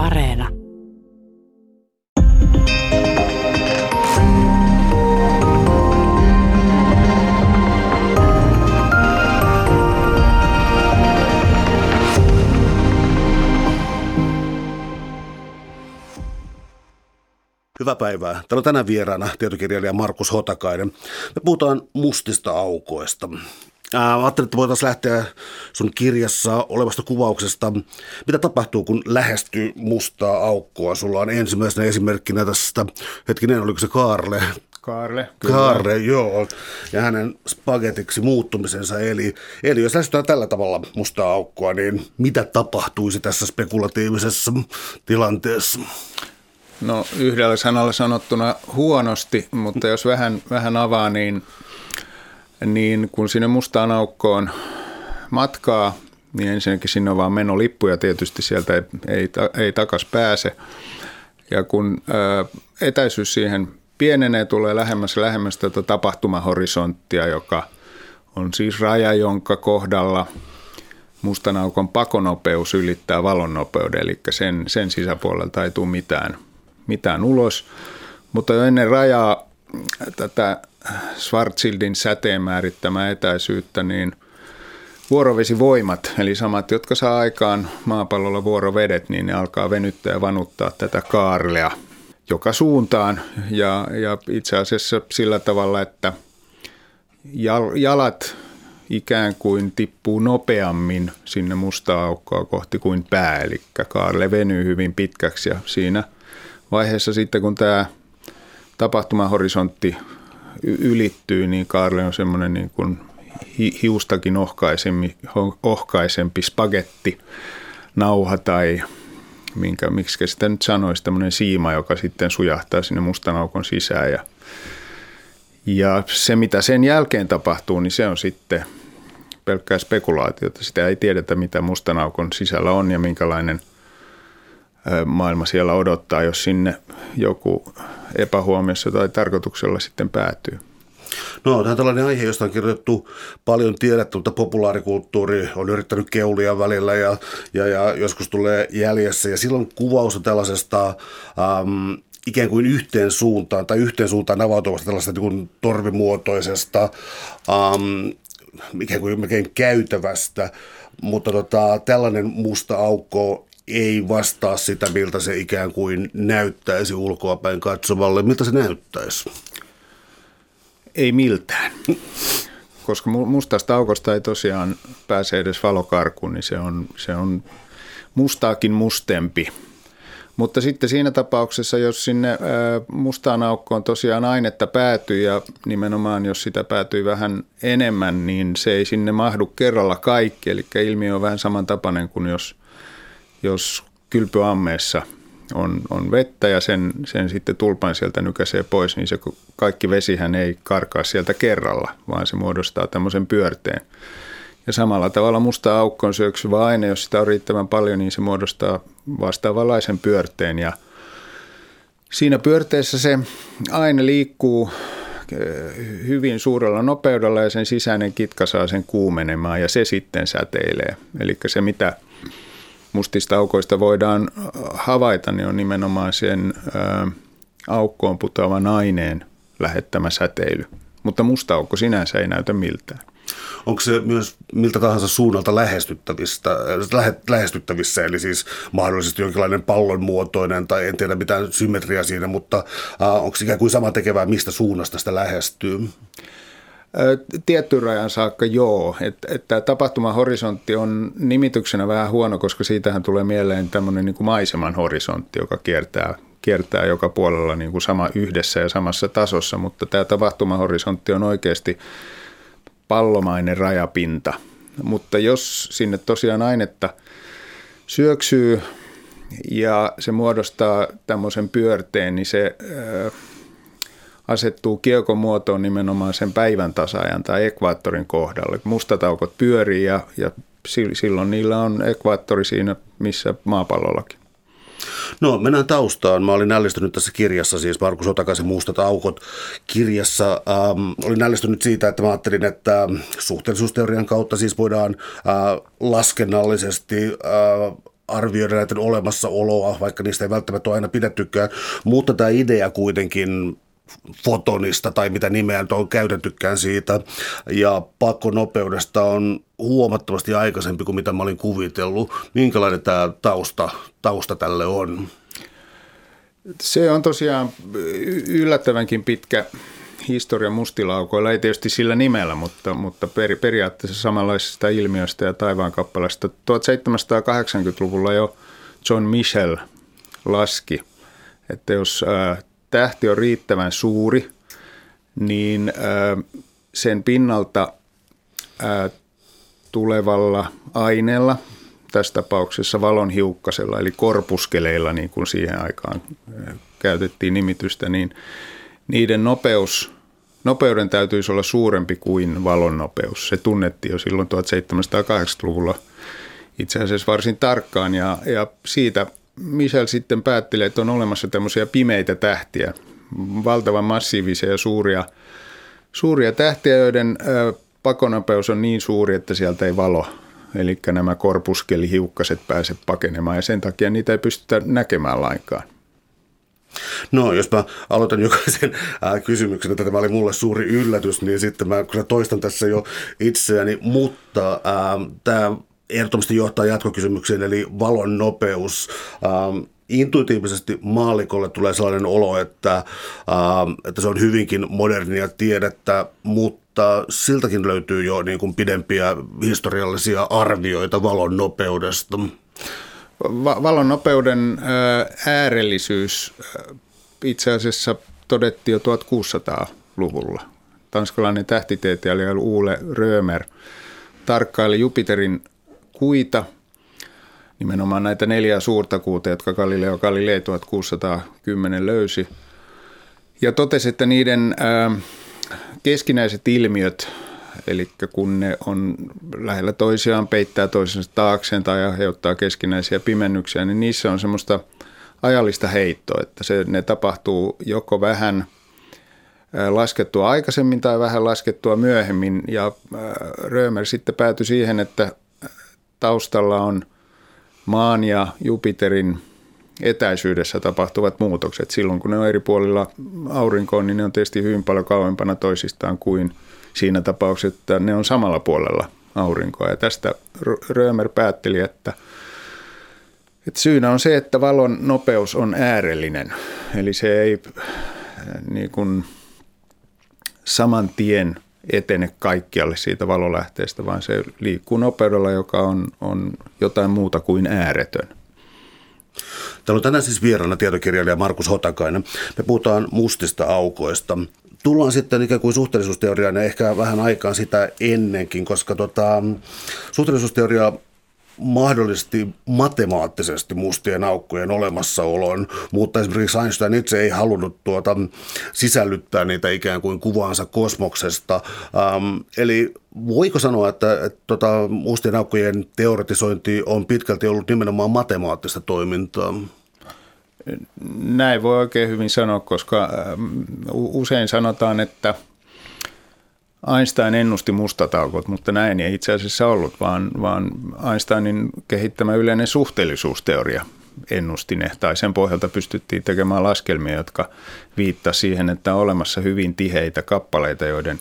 Areena. Hyvää päivää. Täällä on tänään vieraana tietokirjailija Markus Hotakainen. Me puhutaan mustista aukoista. Ajattelin, että voitaisiin lähteä sun kirjassa olevasta kuvauksesta. Mitä tapahtuu, kun lähestyy mustaa aukkoa? Sulla on ensimmäisenä esimerkkinä tästä, hetkinen, oliko se Kaarle? Kaarle. Kyllä. Kaarle, joo. Ja hänen spagetiksi muuttumisensa. Eli, eli jos lähestytään tällä tavalla mustaa aukkoa, niin mitä tapahtuisi tässä spekulatiivisessa tilanteessa? No yhdellä sanalla sanottuna huonosti, mutta jos vähän, vähän avaa, niin, niin kun sinne mustaan aukkoon matkaa, niin ensinnäkin sinne on vaan menolippuja tietysti sieltä ei, ei, ei takas pääse. Ja kun ä, etäisyys siihen pienenee, tulee lähemmäs lähemmäs tätä tapahtumahorisonttia, joka on siis raja, jonka kohdalla mustan aukon pakonopeus ylittää valonnopeuden, eli sen, sen sisäpuolelta ei tule mitään – mitään ulos. Mutta jo ennen rajaa tätä Schwarzschildin säteen määrittämää etäisyyttä, niin vuorovesivoimat, eli samat, jotka saa aikaan maapallolla vuorovedet, niin ne alkaa venyttää ja vanuttaa tätä kaarlea joka suuntaan. Ja, ja itse asiassa sillä tavalla, että jalat ikään kuin tippuu nopeammin sinne mustaa aukkoa kohti kuin pää, eli kaarle venyy hyvin pitkäksi ja siinä – vaiheessa sitten, kun tämä tapahtumahorisontti ylittyy, niin Kaarle on semmoinen niin kuin hiustakin ohkaisempi, ohkaisempi spagetti, nauha tai minkä, miksi sitä nyt sanoisi, tämmöinen siima, joka sitten sujahtaa sinne mustan aukon sisään. Ja, ja se, mitä sen jälkeen tapahtuu, niin se on sitten pelkkää spekulaatiota. Sitä ei tiedetä, mitä mustan aukon sisällä on ja minkälainen – maailma siellä odottaa, jos sinne joku epähuomiossa tai tarkoituksella sitten päätyy. No, tämä on tällainen aihe, josta on kirjoitettu paljon tiedettä, mutta populaarikulttuuri on yrittänyt keulia välillä ja, ja, ja joskus tulee jäljessä. Ja silloin kuvaus on tällaisesta ähm, ikään kuin yhteen suuntaan tai yhteen suuntaan avautuvasta tällaisesta niin torvimuotoisesta, ähm, ikään kuin käytävästä, mutta tota, tällainen musta aukko ei vastaa sitä, miltä se ikään kuin näyttäisi ulkoapäin katsovalle. Miltä se näyttäisi? Ei miltään. Koska mustasta aukosta ei tosiaan pääse edes valokarkuun, niin se on, se on mustaakin mustempi. Mutta sitten siinä tapauksessa, jos sinne mustaan aukkoon tosiaan ainetta päätyy ja nimenomaan jos sitä päätyy vähän enemmän, niin se ei sinne mahdu kerralla kaikki. Eli ilmiö on vähän samantapainen kuin jos jos kylpyammeessa on, on vettä ja sen, sen sitten tulpan sieltä nykäisee pois, niin se kaikki vesihän ei karkaa sieltä kerralla, vaan se muodostaa tämmöisen pyörteen. Ja samalla tavalla musta aukkoon syöksyvä aine, jos sitä on riittävän paljon, niin se muodostaa vastaavanlaisen pyörteen. Ja siinä pyörteessä se aine liikkuu eh, hyvin suurella nopeudella ja sen sisäinen kitka saa sen kuumenemaan ja se sitten säteilee. Eli se mitä mustista aukoista voidaan havaita, niin on nimenomaan sen aukkoon putoavan aineen lähettämä säteily. Mutta musta aukko sinänsä ei näytä miltään. Onko se myös miltä tahansa suunnalta lähestyttävissä, lähestyttävissä, eli siis mahdollisesti jonkinlainen pallon muotoinen tai en tiedä mitään symmetriaa siinä, mutta onko se ikään kuin sama tekevää, mistä suunnasta sitä lähestyy? Tiettyyn rajan saakka joo. Että et tapahtumahorisontti on nimityksenä vähän huono, koska siitähän tulee mieleen tämmöinen niin kuin maiseman horisontti, joka kiertää, kiertää joka puolella niin kuin sama yhdessä ja samassa tasossa, mutta tämä tapahtumahorisontti on oikeasti pallomainen rajapinta. Mutta jos sinne tosiaan ainetta syöksyy ja se muodostaa tämmöisen pyörteen, niin se asettuu kiekon muotoon nimenomaan sen päivän tasaajan tai ekvaattorin kohdalle. Mustat aukot pyörii ja, ja silloin niillä on ekvaattori siinä, missä maapallollakin. No mennään taustaan. Mä olin ällistynyt tässä kirjassa, siis Markus Otakaisen Mustat aukot kirjassa. Ähm, olin ällistynyt siitä, että mä ajattelin, että suhteellisuusteorian kautta siis voidaan äh, laskennallisesti äh, arvioida näiden olemassaoloa, vaikka niistä ei välttämättä ole aina pidettykään, mutta tämä idea kuitenkin fotonista tai mitä nimeä on käytettykään siitä. Ja pakkonopeudesta on huomattavasti aikaisempi kuin mitä mä olin kuvitellut. Minkälainen tämä tausta, tausta tälle on? Se on tosiaan yllättävänkin pitkä historia mustilaukoilla, ei tietysti sillä nimellä, mutta, mutta per, periaatteessa samanlaisesta ilmiöstä ja taivaankappaleesta. 1780-luvulla jo John Michel laski, että jos tähti on riittävän suuri, niin sen pinnalta tulevalla aineella, tässä tapauksessa valonhiukkasella eli korpuskeleilla, niin kuin siihen aikaan käytettiin nimitystä, niin niiden nopeus, nopeuden täytyisi olla suurempi kuin valon nopeus. Se tunnettiin jo silloin 1780-luvulla itse asiassa varsin tarkkaan ja, ja siitä Michel sitten päätteli, että on olemassa tämmöisiä pimeitä tähtiä, valtavan massiivisia ja suuria, suuria tähtiä, joiden pakonopeus on niin suuri, että sieltä ei valo, eli nämä korpuskelihiukkaset pääse pakenemaan ja sen takia niitä ei pystytä näkemään lainkaan. No, jos mä aloitan jokaisen äh, kysymyksen, että tämä oli mulle suuri yllätys, niin sitten mä kun toistan tässä jo itseäni, mutta tämä ehdottomasti johtaa jatkokysymykseen, eli valon nopeus. Ähm, intuitiivisesti maalikolle tulee sellainen olo, että, ähm, että se on hyvinkin modernia tiedettä, mutta siltäkin löytyy jo niin kuin pidempiä historiallisia arvioita valon nopeudesta. Va- valon nopeuden äh, äärellisyys äh, itse asiassa todettiin jo 1600-luvulla. Tanskalainen tähtitieteilijä Uule Römer tarkkaili Jupiterin kuita, nimenomaan näitä neljää suurta kuuta, jotka Galileo Galilei 1610 löysi. Ja totesi, että niiden keskinäiset ilmiöt, eli kun ne on lähellä toisiaan, peittää toisensa taakseen tai aiheuttaa keskinäisiä pimennyksiä, niin niissä on semmoista ajallista heittoa, että se, ne tapahtuu joko vähän laskettua aikaisemmin tai vähän laskettua myöhemmin. Ja Römer sitten päätyi siihen, että taustalla on maan ja Jupiterin etäisyydessä tapahtuvat muutokset. Silloin kun ne on eri puolilla aurinkoon, niin ne on tietysti hyvin paljon kauempana toisistaan kuin siinä tapauksessa, että ne on samalla puolella aurinkoa. Ja tästä Römer päätteli, että, että syynä on se, että valon nopeus on äärellinen. Eli se ei niin kuin saman tien – etene kaikkialle siitä valolähteestä, vaan se liikkuu nopeudella, joka on, on jotain muuta kuin ääretön. Täällä on tänään siis vieraana tietokirjailija Markus Hotakainen. Me puhutaan mustista aukoista. Tullaan sitten ikään kuin suhteellisuusteoriaan ja ehkä vähän aikaan sitä ennenkin, koska tota, suhteellisuusteoria mahdollisesti matemaattisesti mustien aukkojen olemassaolon, mutta esimerkiksi Einstein itse ei halunnut tuota, sisällyttää niitä ikään kuin kuvaansa kosmoksesta. Ähm, eli voiko sanoa, että, että tota, mustien aukkojen teoretisointi on pitkälti ollut nimenomaan matemaattista toimintaa? Näin voi oikein hyvin sanoa, koska usein sanotaan, että – Einstein ennusti mustat aukot, mutta näin ei itse asiassa ollut, vaan, vaan Einsteinin kehittämä yleinen suhteellisuusteoria ennusti ne, tai sen pohjalta pystyttiin tekemään laskelmia, jotka viittaa siihen, että on olemassa hyvin tiheitä kappaleita, joiden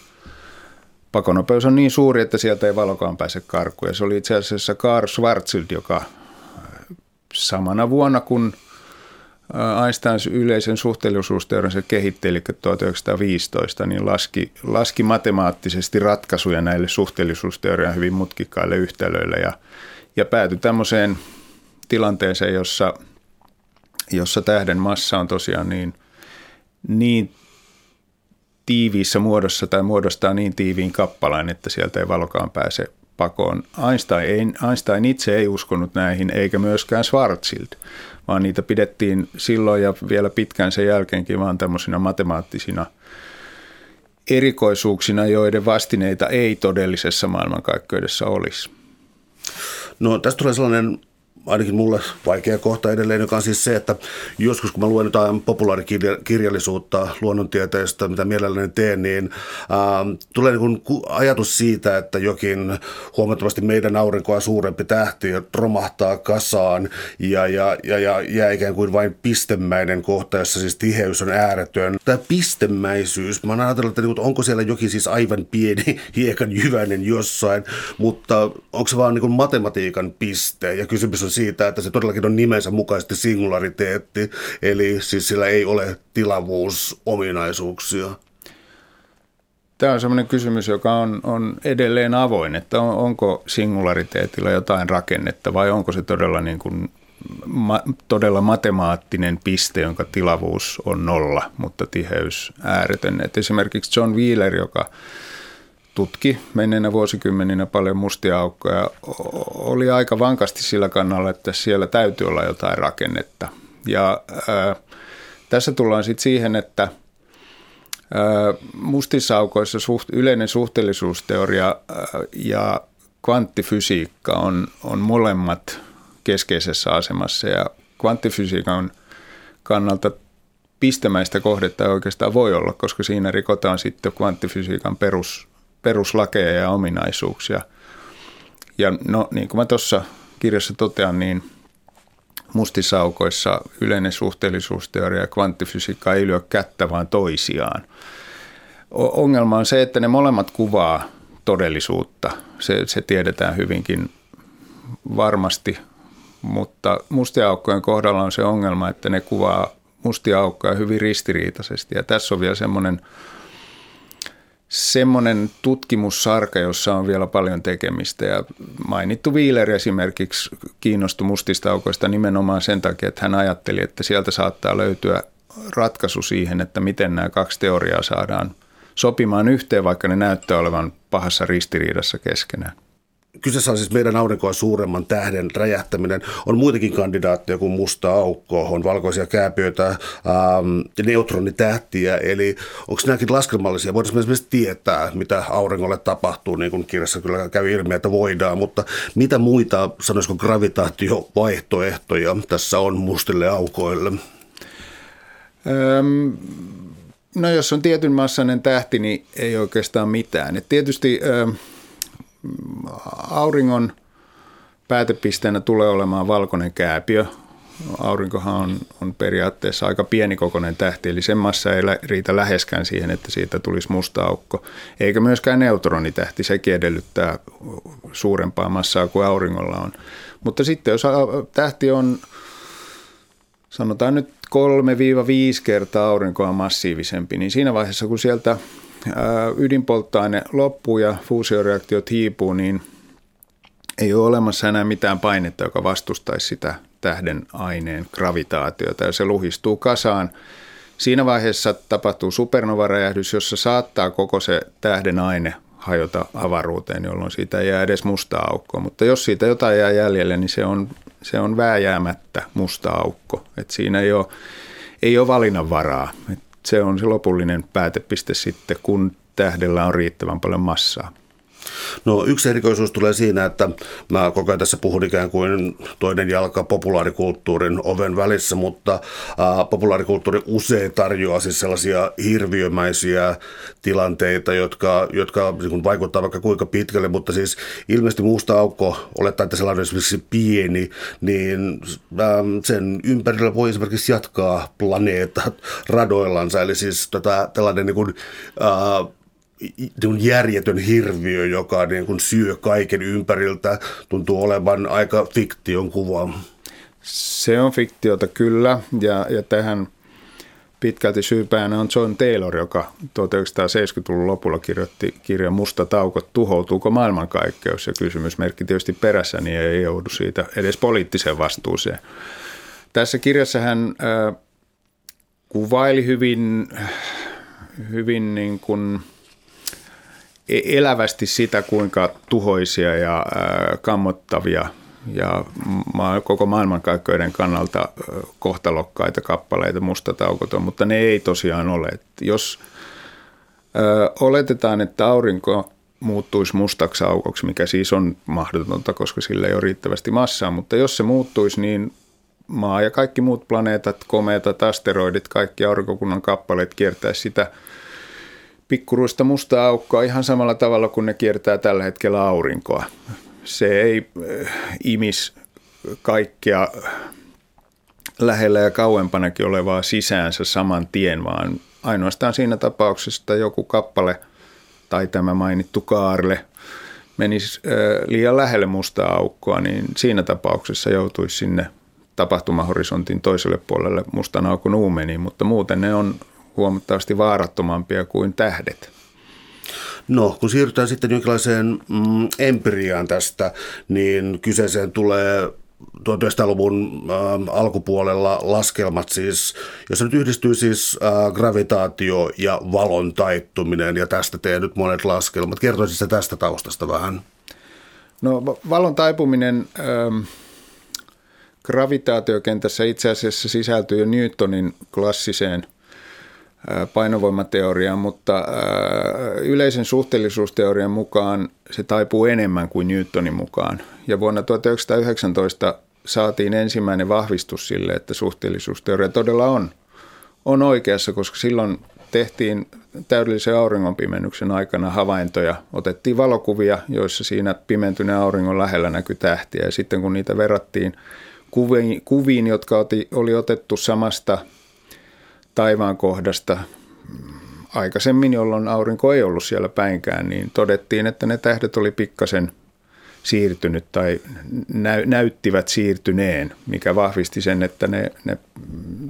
pakonopeus on niin suuri, että sieltä ei valokaan pääse karkuun. Ja se oli itse asiassa Karl Schwarzschild, joka samana vuonna, kun Einstein yleisen suhteellisuusteoriansa kehitteli 1915, niin laski, laski matemaattisesti ratkaisuja näille suhteellisuusteorian hyvin mutkikkaille yhtälöille ja, ja päätyi tämmöiseen tilanteeseen, jossa, jossa tähden massa on tosiaan niin, niin tiiviissä muodossa tai muodostaa niin tiiviin kappaleen, että sieltä ei valokaan pääse pakoon. Einstein, ei, Einstein itse ei uskonut näihin, eikä myöskään Schwarzschild, vaan niitä pidettiin silloin ja vielä pitkään sen jälkeenkin vaan tämmöisinä matemaattisina erikoisuuksina, joiden vastineita ei todellisessa maailmankaikkeudessa olisi. No tästä tulee sellainen ainakin mulle vaikea kohta edelleen, joka on siis se, että joskus kun mä luen jotain populaarikirjallisuutta luonnontieteestä, mitä mielelläni teen, niin ää, tulee niin ajatus siitä, että jokin huomattavasti meidän aurinkoa suurempi tähti romahtaa kasaan ja, ja, ja, ja jää ikään kuin vain pistemäinen kohta, jossa siis tiheys on ääretön. Tämä pistemäisyys, mä oon ajatellut, että niin onko siellä jokin siis aivan pieni hiekan jyväinen jossain, mutta onko se vaan niin matematiikan piste ja kysymys on siitä, että se todellakin on nimensä mukaisesti singulariteetti, eli siis sillä ei ole tilavuusominaisuuksia. Tämä on sellainen kysymys, joka on, on edelleen avoin, että on, onko singulariteetilla jotain rakennetta vai onko se todella, niin kuin, ma, todella matemaattinen piste, jonka tilavuus on nolla, mutta tiheys ääretön. Et esimerkiksi John Wheeler, joka tutki menneenä vuosikymmeninä paljon mustia aukkoja, oli aika vankasti sillä kannalla, että siellä täytyy olla jotain rakennetta. Ja ää, tässä tullaan sitten siihen, että ää, mustissa aukoissa suht, yleinen suhteellisuusteoria ää, ja kvanttifysiikka on, on molemmat keskeisessä asemassa ja kvanttifysiikan kannalta pistemäistä kohdetta ei oikeastaan voi olla, koska siinä rikotaan sitten kvanttifysiikan perus, peruslakeja ja ominaisuuksia. Ja no, niin kuin mä tuossa kirjassa totean, niin mustissa aukoissa yleinen suhteellisuusteoria ja kvanttifysiikka ei lyö kättä, vaan toisiaan. Ongelma on se, että ne molemmat kuvaa todellisuutta. Se, se tiedetään hyvinkin varmasti, mutta mustia aukkojen kohdalla on se ongelma, että ne kuvaa mustia aukkoja hyvin ristiriitaisesti. Ja tässä on vielä semmoinen – semmoinen tutkimussarka, jossa on vielä paljon tekemistä. Ja mainittu Wheeler esimerkiksi kiinnostui mustista aukoista nimenomaan sen takia, että hän ajatteli, että sieltä saattaa löytyä ratkaisu siihen, että miten nämä kaksi teoriaa saadaan sopimaan yhteen, vaikka ne näyttää olevan pahassa ristiriidassa keskenään. Kyseessä on siis meidän aurinkoa suuremman tähden räjähtäminen. On muitakin kandidaatteja kuin musta aukko, on valkoisia kääpiöitä, ähm, neutronitähtiä, eli onko nämäkin laskelmallisia? Voitaisiin esimerkiksi tietää, mitä auringolle tapahtuu, niin kuin kirjassa kyllä käy ilmi, että voidaan, mutta mitä muita, sanoisiko gravitaatiovaihtoehtoja tässä on mustille aukoille? Öm, no jos on tietyn massainen tähti, niin ei oikeastaan mitään. Et tietysti... Öm, auringon päätepisteenä tulee olemaan valkoinen kääpiö. Aurinkohan on, on periaatteessa aika pienikokoinen tähti, eli sen massa ei riitä läheskään siihen, että siitä tulisi musta aukko. Eikä myöskään neutronitähti, sekin edellyttää suurempaa massaa kuin auringolla on. Mutta sitten jos tähti on, sanotaan nyt 3-5 kertaa aurinkoa massiivisempi, niin siinä vaiheessa kun sieltä ydinpolttoaine loppuu ja fuusioreaktiot hiipuu, niin ei ole olemassa enää mitään painetta, joka vastustaisi sitä tähden aineen gravitaatiota ja se luhistuu kasaan. Siinä vaiheessa tapahtuu supernovaräjähdys, jossa saattaa koko se tähden aine hajota avaruuteen, jolloin siitä ei jää edes mustaa aukkoa. Mutta jos siitä jotain jää jäljelle, niin se on, se on vääjäämättä musta aukko. Et siinä ei ole, ei ole valinnanvaraa. Et se on se lopullinen päätepiste sitten, kun tähdellä on riittävän paljon massaa. No yksi erikoisuus tulee siinä, että mä koko ajan tässä puhun ikään kuin toinen jalka populaarikulttuurin oven välissä, mutta ää, populaarikulttuuri usein tarjoaa siis sellaisia hirviömäisiä tilanteita, jotka, jotka niin vaikuttaa vaikka kuinka pitkälle, mutta siis ilmeisesti muusta aukko, olettaa, että sellainen esimerkiksi pieni, niin ää, sen ympärillä voi esimerkiksi jatkaa planeetat radoillansa, eli siis tätä, tällainen niin kuin, niin järjetön hirviö, joka niin kuin syö kaiken ympäriltä, tuntuu olevan aika fiktion kuva. Se on fiktiota kyllä, ja, ja tähän pitkälti syypäänä on John Taylor, joka 1970-luvun lopulla kirjoitti kirjan Musta taukot, tuhoutuuko maailmankaikkeus, ja kysymysmerkki tietysti perässä, niin ei joudu siitä edes poliittiseen vastuuseen. Tässä kirjassa hän äh, kuvaili hyvin, hyvin niin kuin – elävästi sitä, kuinka tuhoisia ja kammottavia ja koko maailmankaikkeuden kannalta kohtalokkaita kappaleita mustat aukot on, mutta ne ei tosiaan ole. Jos ö, oletetaan, että aurinko muuttuisi mustaksi aukoksi, mikä siis on mahdotonta, koska sillä ei ole riittävästi massaa, mutta jos se muuttuisi, niin maa ja kaikki muut planeetat, komeetat, asteroidit, kaikki aurinkokunnan kappaleet kiertäisi sitä pikkuruista mustaa aukkoa ihan samalla tavalla kuin ne kiertää tällä hetkellä aurinkoa. Se ei äh, imis kaikkea lähellä ja kauempanakin olevaa sisäänsä saman tien, vaan ainoastaan siinä tapauksessa, joku kappale tai tämä mainittu kaarle menisi liian lähelle mustaa aukkoa, niin siinä tapauksessa joutuisi sinne tapahtumahorisontin toiselle puolelle mustan aukon uumeniin, mutta muuten ne on huomattavasti vaarattomampia kuin tähdet. No, kun siirrytään sitten jonkinlaiseen mm, empiriaan tästä, niin kyseeseen tulee 1900-luvun äh, alkupuolella laskelmat siis, jos nyt yhdistyy siis äh, gravitaatio ja valon taittuminen ja tästä tehnyt monet laskelmat. Kertoisi se tästä taustasta vähän? No valon taipuminen ähm, gravitaatiokentässä itse asiassa sisältyy Newtonin klassiseen painovoimateoriaan, mutta äh, yleisen suhteellisuusteorian mukaan se taipuu enemmän kuin Newtonin mukaan. Ja vuonna 1919 saatiin ensimmäinen vahvistus sille, että suhteellisuusteoria todella on, on oikeassa, koska silloin tehtiin täydellisen auringonpimennyksen aikana havaintoja. Otettiin valokuvia, joissa siinä pimentyneen auringon lähellä näkyi tähtiä. Ja sitten kun niitä verrattiin kuviin, kuviin jotka oli otettu samasta taivaan kohdasta aikaisemmin, jolloin aurinko ei ollut siellä päinkään, niin todettiin, että ne tähdet oli pikkasen siirtynyt tai nä- näyttivät siirtyneen, mikä vahvisti sen, että ne, ne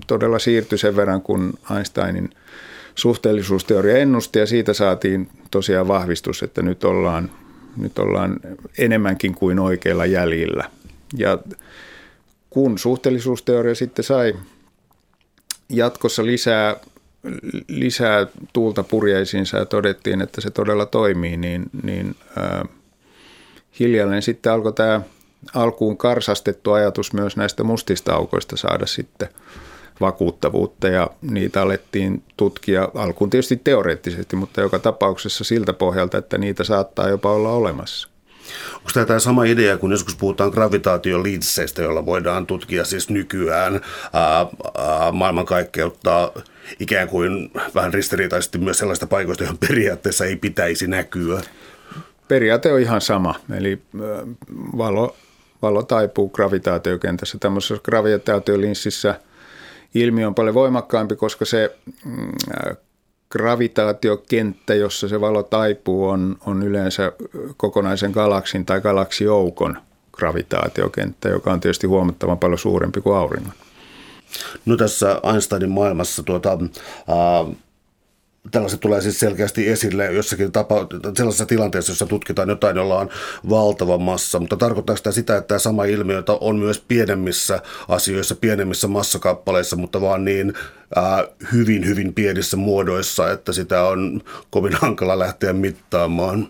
todella siirtyi sen verran, kun Einsteinin suhteellisuusteoria ennusti ja siitä saatiin tosiaan vahvistus, että nyt ollaan, nyt ollaan enemmänkin kuin oikeilla jäljillä. Ja kun suhteellisuusteoria sitten sai jatkossa lisää, lisää tuulta purjeisiinsa ja todettiin, että se todella toimii, niin, niin ää, hiljalleen sitten alkoi tämä alkuun karsastettu ajatus myös näistä mustista aukoista saada sitten vakuuttavuutta ja niitä alettiin tutkia alkuun tietysti teoreettisesti, mutta joka tapauksessa siltä pohjalta, että niitä saattaa jopa olla olemassa. Onko tämä, tämä sama idea, kun joskus puhutaan gravitaatiolinsseistä, joilla voidaan tutkia siis nykyään ää, ää, maailmankaikkeutta ikään kuin vähän ristiriitaisesti myös sellaista paikoista, johon periaatteessa ei pitäisi näkyä? Periaate on ihan sama, eli valo, valo taipuu gravitaatiokentässä. Tämmöisessä gravitaatiolinssissä ilmiö on paljon voimakkaampi, koska se mm, gravitaatiokenttä, jossa se valo taipuu, on, on yleensä kokonaisen galaksin tai galaksijoukon gravitaatiokenttä, joka on tietysti huomattavan paljon suurempi kuin auringon. No tässä Einsteinin maailmassa tuota, äh, tällaiset tulee siis selkeästi esille jossakin tapa, sellaisessa tilanteessa, jossa tutkitaan jotain, jolla on valtava massa, mutta tarkoittaa sitä sitä, että tämä sama ilmiö on myös pienemmissä asioissa, pienemmissä massakappaleissa, mutta vaan niin äh, hyvin, hyvin pienissä muodoissa, että sitä on kovin hankala lähteä mittaamaan.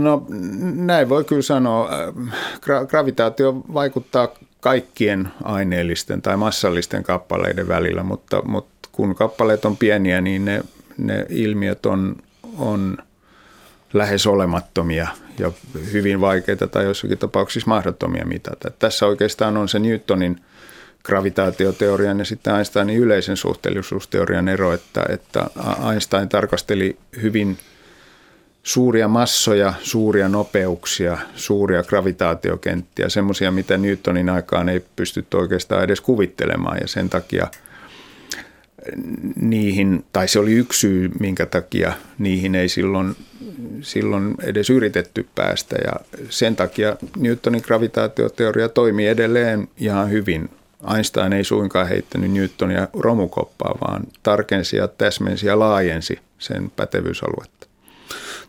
No näin voi kyllä sanoa. Gra- gravitaatio vaikuttaa kaikkien aineellisten tai massallisten kappaleiden välillä, mutta, mutta kun kappaleet on pieniä, niin ne, ne ilmiöt on, on lähes olemattomia ja hyvin vaikeita tai jossakin tapauksissa mahdottomia mitata. Tässä oikeastaan on se Newtonin gravitaatioteorian ja sitten Einsteinin yleisen suhteellisuusteorian ero, että, että Einstein tarkasteli hyvin suuria massoja, suuria nopeuksia, suuria gravitaatiokenttiä, semmoisia, mitä Newtonin aikaan ei pystytty oikeastaan edes kuvittelemaan ja sen takia – niihin, tai se oli yksi syy, minkä takia niihin ei silloin, silloin edes yritetty päästä. Ja sen takia Newtonin gravitaatioteoria toimii edelleen ihan hyvin. Einstein ei suinkaan heittänyt Newtonia romukoppaa, vaan tarkensi ja täsmensi ja laajensi sen pätevyysaluetta.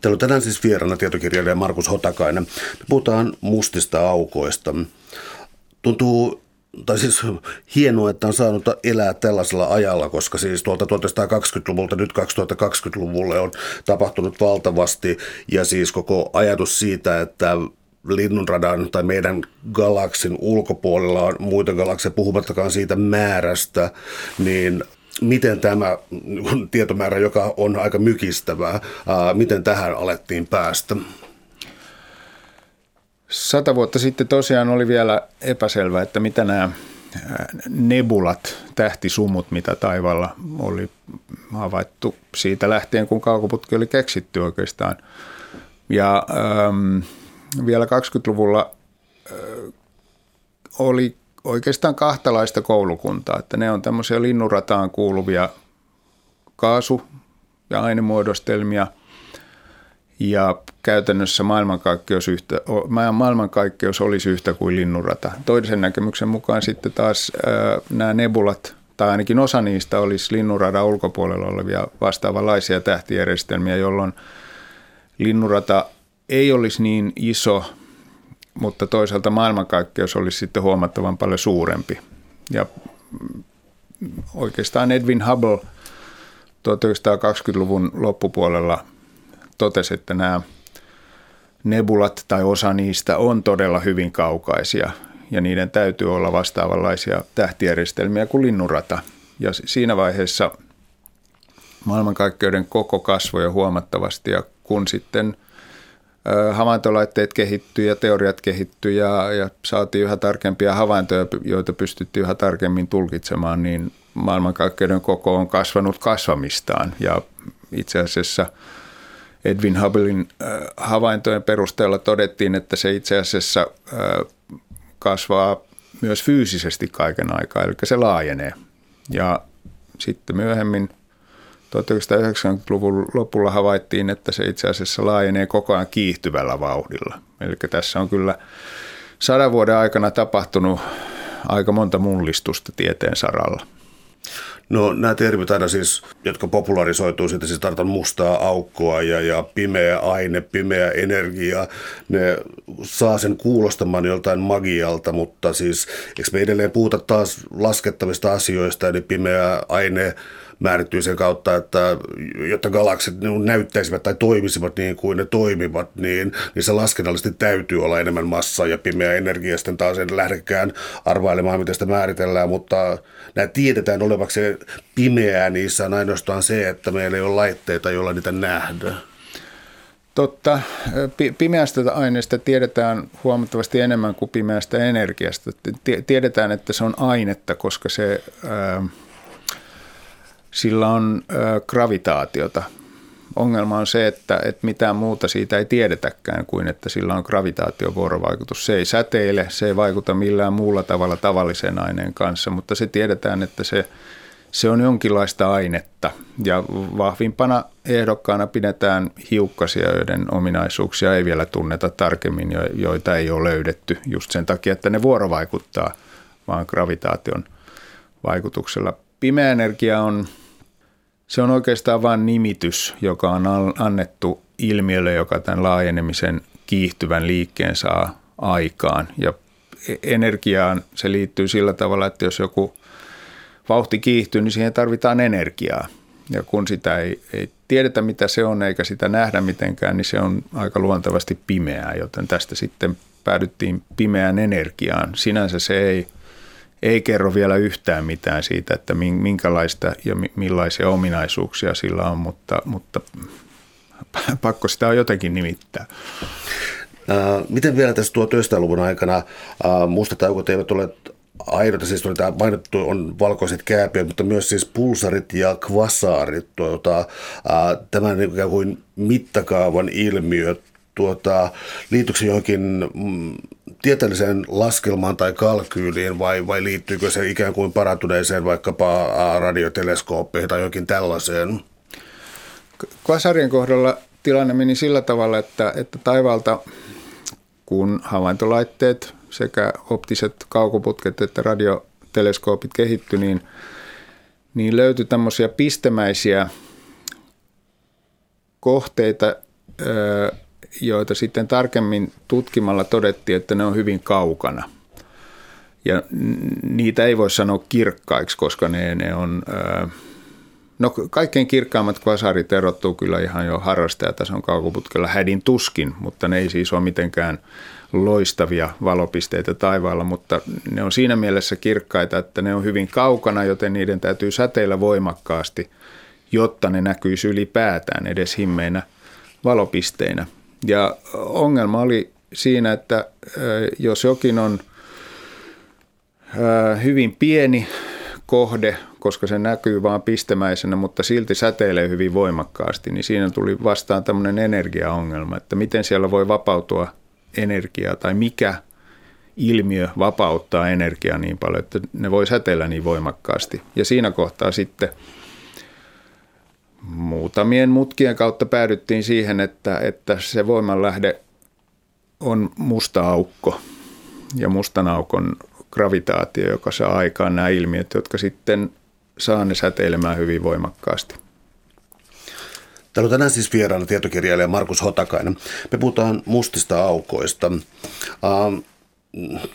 Täällä on tänään siis vieraana tietokirjailija Markus Hotakainen. Me puhutaan mustista aukoista. Tuntuu tai siis hienoa, että on saanut elää tällaisella ajalla, koska siis tuolta 1920-luvulta nyt 2020-luvulle on tapahtunut valtavasti ja siis koko ajatus siitä, että linnunradan tai meidän galaksin ulkopuolella on muita galakseja, puhumattakaan siitä määrästä, niin miten tämä tietomäärä, joka on aika mykistävää, miten tähän alettiin päästä? Sata vuotta sitten tosiaan oli vielä epäselvä, että mitä nämä nebulat, tähtisumut, mitä taivaalla oli havaittu siitä lähtien, kun kaukoputki oli keksitty oikeastaan. Ja ähm, vielä 20-luvulla äh, oli oikeastaan kahtalaista koulukuntaa, että ne on tämmöisiä linnurataan kuuluvia kaasu- ja ainemuodostelmia – ja käytännössä maailmankaikkeus, yhtä, maailmankaikkeus olisi yhtä kuin linnurata. Toisen näkemyksen mukaan sitten taas nämä nebulat, tai ainakin osa niistä olisi linnuradan ulkopuolella olevia vastaavanlaisia tähtijärjestelmiä, jolloin linnurata ei olisi niin iso, mutta toisaalta maailmankaikkeus olisi sitten huomattavan paljon suurempi. Ja oikeastaan Edwin Hubble 1920-luvun loppupuolella totesi, että nämä nebulat tai osa niistä on todella hyvin kaukaisia ja niiden täytyy olla vastaavanlaisia tähtijärjestelmiä kuin linnurata. Ja siinä vaiheessa maailmankaikkeuden koko kasvoi huomattavasti ja kun sitten havaintolaitteet kehittyi ja teoriat kehittyi ja, ja saatiin yhä tarkempia havaintoja, joita pystyttiin yhä tarkemmin tulkitsemaan, niin maailmankaikkeuden koko on kasvanut kasvamistaan ja itse asiassa – Edwin Hubblein äh, havaintojen perusteella todettiin, että se itse asiassa äh, kasvaa myös fyysisesti kaiken aikaa, eli se laajenee. Ja sitten myöhemmin 1990-luvun lopulla havaittiin, että se itse asiassa laajenee koko ajan kiihtyvällä vauhdilla. Eli tässä on kyllä sadan vuoden aikana tapahtunut aika monta mullistusta tieteen saralla. No nämä termit aina siis, jotka popularisoituu siitä, siis tartan mustaa aukkoa ja, ja pimeä aine, pimeä energia, ne saa sen kuulostamaan joltain magialta, mutta siis eikö me edelleen puhuta taas laskettavista asioista, eli pimeä aine, määrittyy sen kautta, että jotta galaksit näyttäisivät tai toimisivat niin kuin ne toimivat, niin, niin se laskennallisesti täytyy olla enemmän massaa ja pimeä energia. Sitten taas en lähdekään arvailemaan, miten sitä määritellään, mutta nämä tiedetään olevaksi pimeää, niissä on ainoastaan se, että meillä ei ole laitteita, joilla niitä nähdään. Totta. Pimeästä aineesta tiedetään huomattavasti enemmän kuin pimeästä energiasta. Tiedetään, että se on ainetta, koska se sillä on ö, gravitaatiota. Ongelma on se, että, että mitään muuta siitä ei tiedetäkään kuin, että sillä on gravitaatiovuorovaikutus. Se ei säteile, se ei vaikuta millään muulla tavalla tavallisen aineen kanssa, mutta se tiedetään, että se, se on jonkinlaista ainetta. Ja vahvimpana ehdokkaana pidetään hiukkasia, joiden ominaisuuksia ei vielä tunneta tarkemmin, joita ei ole löydetty just sen takia, että ne vuorovaikuttaa vaan gravitaation vaikutuksella. Pimeä energia on se on oikeastaan vain nimitys, joka on annettu ilmiölle, joka tämän laajenemisen kiihtyvän liikkeen saa aikaan. Ja e- energiaan se liittyy sillä tavalla, että jos joku vauhti kiihtyy, niin siihen tarvitaan energiaa. Ja kun sitä ei, ei tiedetä, mitä se on, eikä sitä nähdä mitenkään, niin se on aika luontevasti pimeää, joten tästä sitten päädyttiin pimeään energiaan. Sinänsä se ei – ei kerro vielä yhtään mitään siitä, että minkälaista ja millaisia ominaisuuksia sillä on, mutta, mutta pakko sitä on jotenkin nimittää. Miten vielä tässä 1900-luvun aikana mustat aukot eivät ole ainoita, siis oli tämä mainittu on valkoiset kääpiöt, mutta myös siis pulsarit ja kvasaarit, tuota, tämän ikään kuin mittakaavan ilmiö, tuota, liittyykö johonkin mm, tieteelliseen laskelmaan tai kalkyyliin vai, vai liittyykö se ikään kuin parantuneeseen vaikkapa radioteleskooppeihin tai jokin tällaiseen? Kvasarien kohdalla tilanne meni sillä tavalla, että, että taivaalta kun havaintolaitteet sekä optiset kaukoputket että radioteleskoopit kehittyi, niin, niin löytyi tämmöisiä pistemäisiä kohteita, joita sitten tarkemmin tutkimalla todettiin, että ne on hyvin kaukana. Ja niitä ei voi sanoa kirkkaiksi, koska ne, ne on, No kaikkein kirkkaammat kvasarit erottuu kyllä ihan jo harrastajatason kaukoputkella hädin tuskin, mutta ne ei siis ole mitenkään loistavia valopisteitä taivaalla, mutta ne on siinä mielessä kirkkaita, että ne on hyvin kaukana, joten niiden täytyy säteillä voimakkaasti, jotta ne näkyisi ylipäätään edes himmeinä valopisteinä. Ja ongelma oli siinä, että jos jokin on hyvin pieni kohde, koska se näkyy vain pistemäisenä, mutta silti säteilee hyvin voimakkaasti, niin siinä tuli vastaan tämmöinen energiaongelma, että miten siellä voi vapautua energiaa tai mikä ilmiö vapauttaa energiaa niin paljon, että ne voi säteillä niin voimakkaasti. Ja siinä kohtaa sitten muutamien mutkien kautta päädyttiin siihen, että, että se voimanlähde on musta aukko ja mustan aukon gravitaatio, joka saa aikaan nämä ilmiöt, jotka sitten saa ne säteilemään hyvin voimakkaasti. Täällä on tänään siis vieraana tietokirjailija Markus Hotakainen. Me puhutaan mustista aukoista.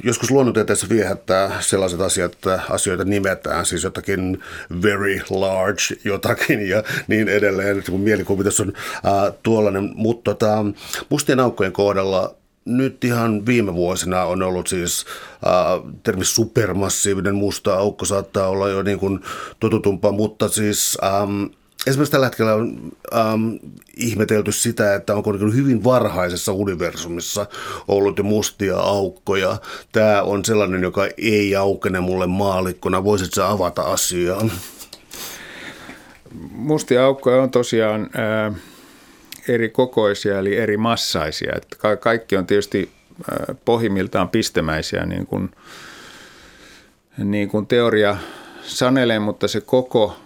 Joskus luonnontieteessä viehättää sellaiset asiat, että asioita nimetään, siis jotakin very large jotakin ja niin edelleen, kun mielikuvitus on uh, tuollainen. Mutta tota, mustien aukkojen kohdalla nyt ihan viime vuosina on ollut siis äh, termi supermassiivinen musta aukko saattaa olla jo niin kuin totutumpaa, mutta siis ähm, esimerkiksi tällä hetkellä on ähm, ihmetelty sitä, että onko niin hyvin varhaisessa universumissa ollut jo mustia aukkoja. Tämä on sellainen, joka ei aukene mulle maalikkona. Voisitko avata asiaa? Mustia aukkoja on tosiaan... Äh eri kokoisia eli eri massaisia. Että kaikki on tietysti pohjimmiltaan pistemäisiä niin kuin, niin kuin teoria sanelee, mutta se koko,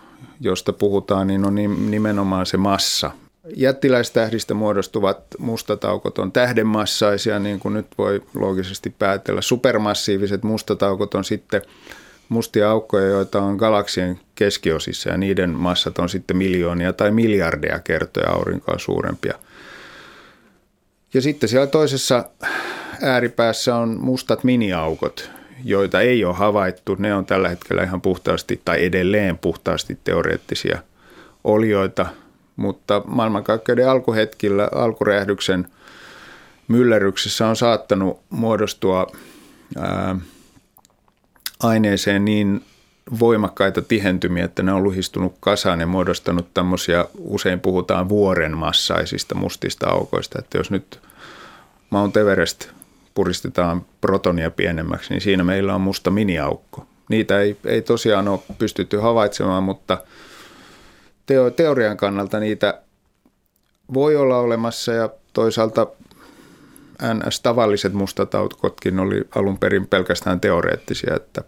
josta puhutaan, niin on nimenomaan se massa. Jättiläistähdistä muodostuvat mustataukot on tähdenmassaisia, niin kuin nyt voi loogisesti päätellä. Supermassiiviset mustataukot on sitten mustia aukkoja, joita on galaksien keskiosissa ja niiden massat on sitten miljoonia tai miljardeja kertoja aurinkoa suurempia. Ja sitten siellä toisessa ääripäässä on mustat miniaukot, joita ei ole havaittu. Ne on tällä hetkellä ihan puhtaasti tai edelleen puhtaasti teoreettisia olioita, mutta maailmankaikkeuden alkuhetkillä alkuräjähdyksen myllerryksessä on saattanut muodostua ää, aineeseen niin voimakkaita tihentymiä, että ne on luhistunut kasaan ja muodostanut tämmöisiä, usein puhutaan vuoren massaisista mustista aukoista, että jos nyt Mount Everest puristetaan protonia pienemmäksi, niin siinä meillä on musta miniaukko. Niitä ei, ei tosiaan ole pystytty havaitsemaan, mutta teo, teorian kannalta niitä voi olla olemassa ja toisaalta NS-tavalliset mustat aukotkin oli alun perin pelkästään teoreettisia, että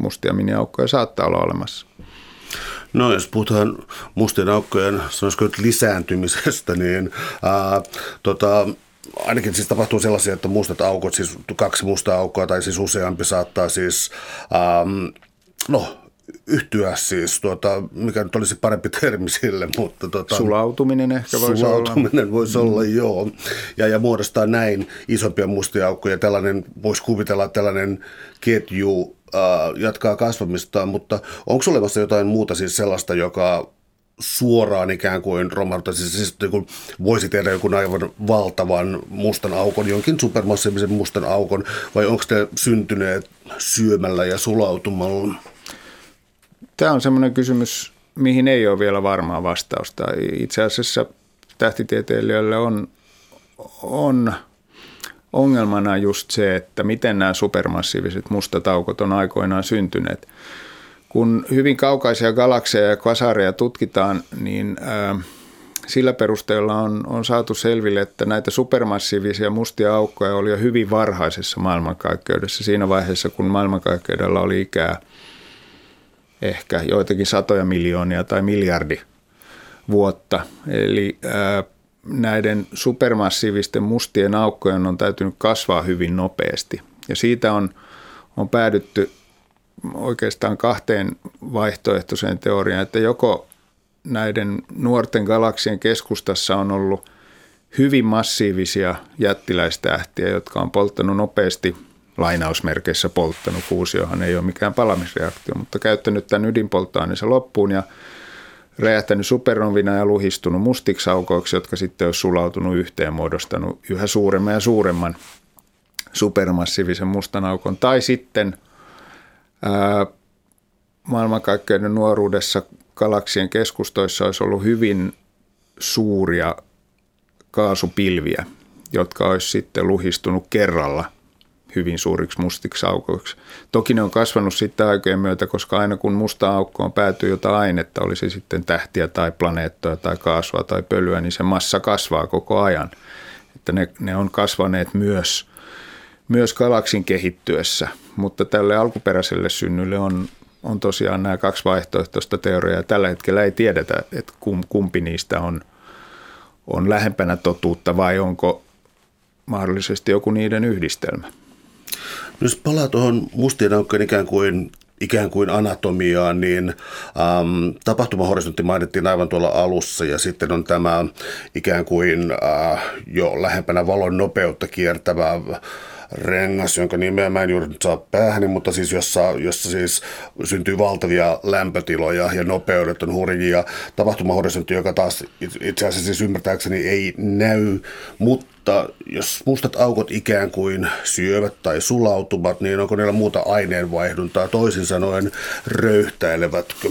mustia miniaukkoja saattaa olla olemassa. No jos puhutaan mustien aukkojen, sanoisiko lisääntymisestä, niin ää, tota, ainakin siis tapahtuu sellaisia, että mustat aukot, siis kaksi mustaa aukkoa tai siis useampi saattaa siis, ähm, no yhtyä siis, tuota, mikä nyt olisi parempi termi sille, mutta... Tuota, sulautuminen ehkä voisi sulautuminen olla. voisi olla, mm. joo. Ja, ja muodostaa näin isompia mustia aukkoja. Tällainen, voisi kuvitella tällainen ketju äh, jatkaa kasvamistaan, mutta onko olemassa jotain muuta siis sellaista, joka suoraan ikään kuin romahduttaa, siis, siis niin voisi tehdä joku aivan valtavan mustan aukon, jonkin supermassiivisen mustan aukon, vai onko te syntyneet syömällä ja sulautumalla? Tämä on semmoinen kysymys, mihin ei ole vielä varmaa vastausta. Itse asiassa tähtitieteilijöille on, on ongelmana just se, että miten nämä supermassiiviset mustat aukot on aikoinaan syntyneet. Kun hyvin kaukaisia galakseja ja kvasareja tutkitaan, niin ää, sillä perusteella on, on saatu selville, että näitä supermassiivisia mustia aukkoja oli jo hyvin varhaisessa maailmankaikkeudessa. Siinä vaiheessa, kun maailmankaikkeudella oli ikää – ehkä joitakin satoja miljoonia tai miljardi vuotta. Eli ää, näiden supermassiivisten mustien aukkojen on täytynyt kasvaa hyvin nopeasti. Ja siitä on, on päädytty oikeastaan kahteen vaihtoehtoiseen teoriaan, että joko näiden nuorten galaksien keskustassa on ollut hyvin massiivisia jättiläistähtiä, jotka on polttanut nopeasti lainausmerkeissä polttanut. Fuusiohan ei ole mikään palamisreaktio, mutta käyttänyt tämän ydinpolttoaineensa loppuun ja räjähtänyt supernovina ja luhistunut mustiksi aukoiksi, jotka sitten olisi sulautunut yhteen muodostanut yhä suuremman ja suuremman supermassiivisen mustan aukon. Tai sitten maailmankaikkeuden nuoruudessa galaksien keskustoissa olisi ollut hyvin suuria kaasupilviä, jotka olisi sitten luhistunut kerralla hyvin suuriksi mustiksi aukoiksi. Toki ne on kasvanut sitten aikojen myötä, koska aina kun musta aukkoon päätyy jotain ainetta, oli se sitten tähtiä tai planeettoja tai kaasua tai pölyä, niin se massa kasvaa koko ajan. Että ne, ne on kasvaneet myös, myös galaksin kehittyessä, mutta tälle alkuperäiselle synnylle on, on tosiaan nämä kaksi vaihtoehtoista teoriaa. Tällä hetkellä ei tiedetä, että kumpi niistä on, on lähempänä totuutta vai onko mahdollisesti joku niiden yhdistelmä. Jos palaa tuohon mustien aukkojen ikään kuin ikään kuin anatomiaan, niin ähm, tapahtumahorisontti mainittiin aivan tuolla alussa ja sitten on tämä ikään kuin äh, jo lähempänä valon nopeutta kiertävä rengas, jonka nimeä mä en juuri nyt saa päähäni, mutta siis jossa, jossa siis syntyy valtavia lämpötiloja ja nopeudet on hurjia. Tapahtumahorisontti, joka taas itse asiassa siis ymmärtääkseni ei näy, mutta jos mustat aukot ikään kuin syövät tai sulautuvat, niin onko niillä muuta aineenvaihduntaa, toisin sanoen röyhtäilevätkö?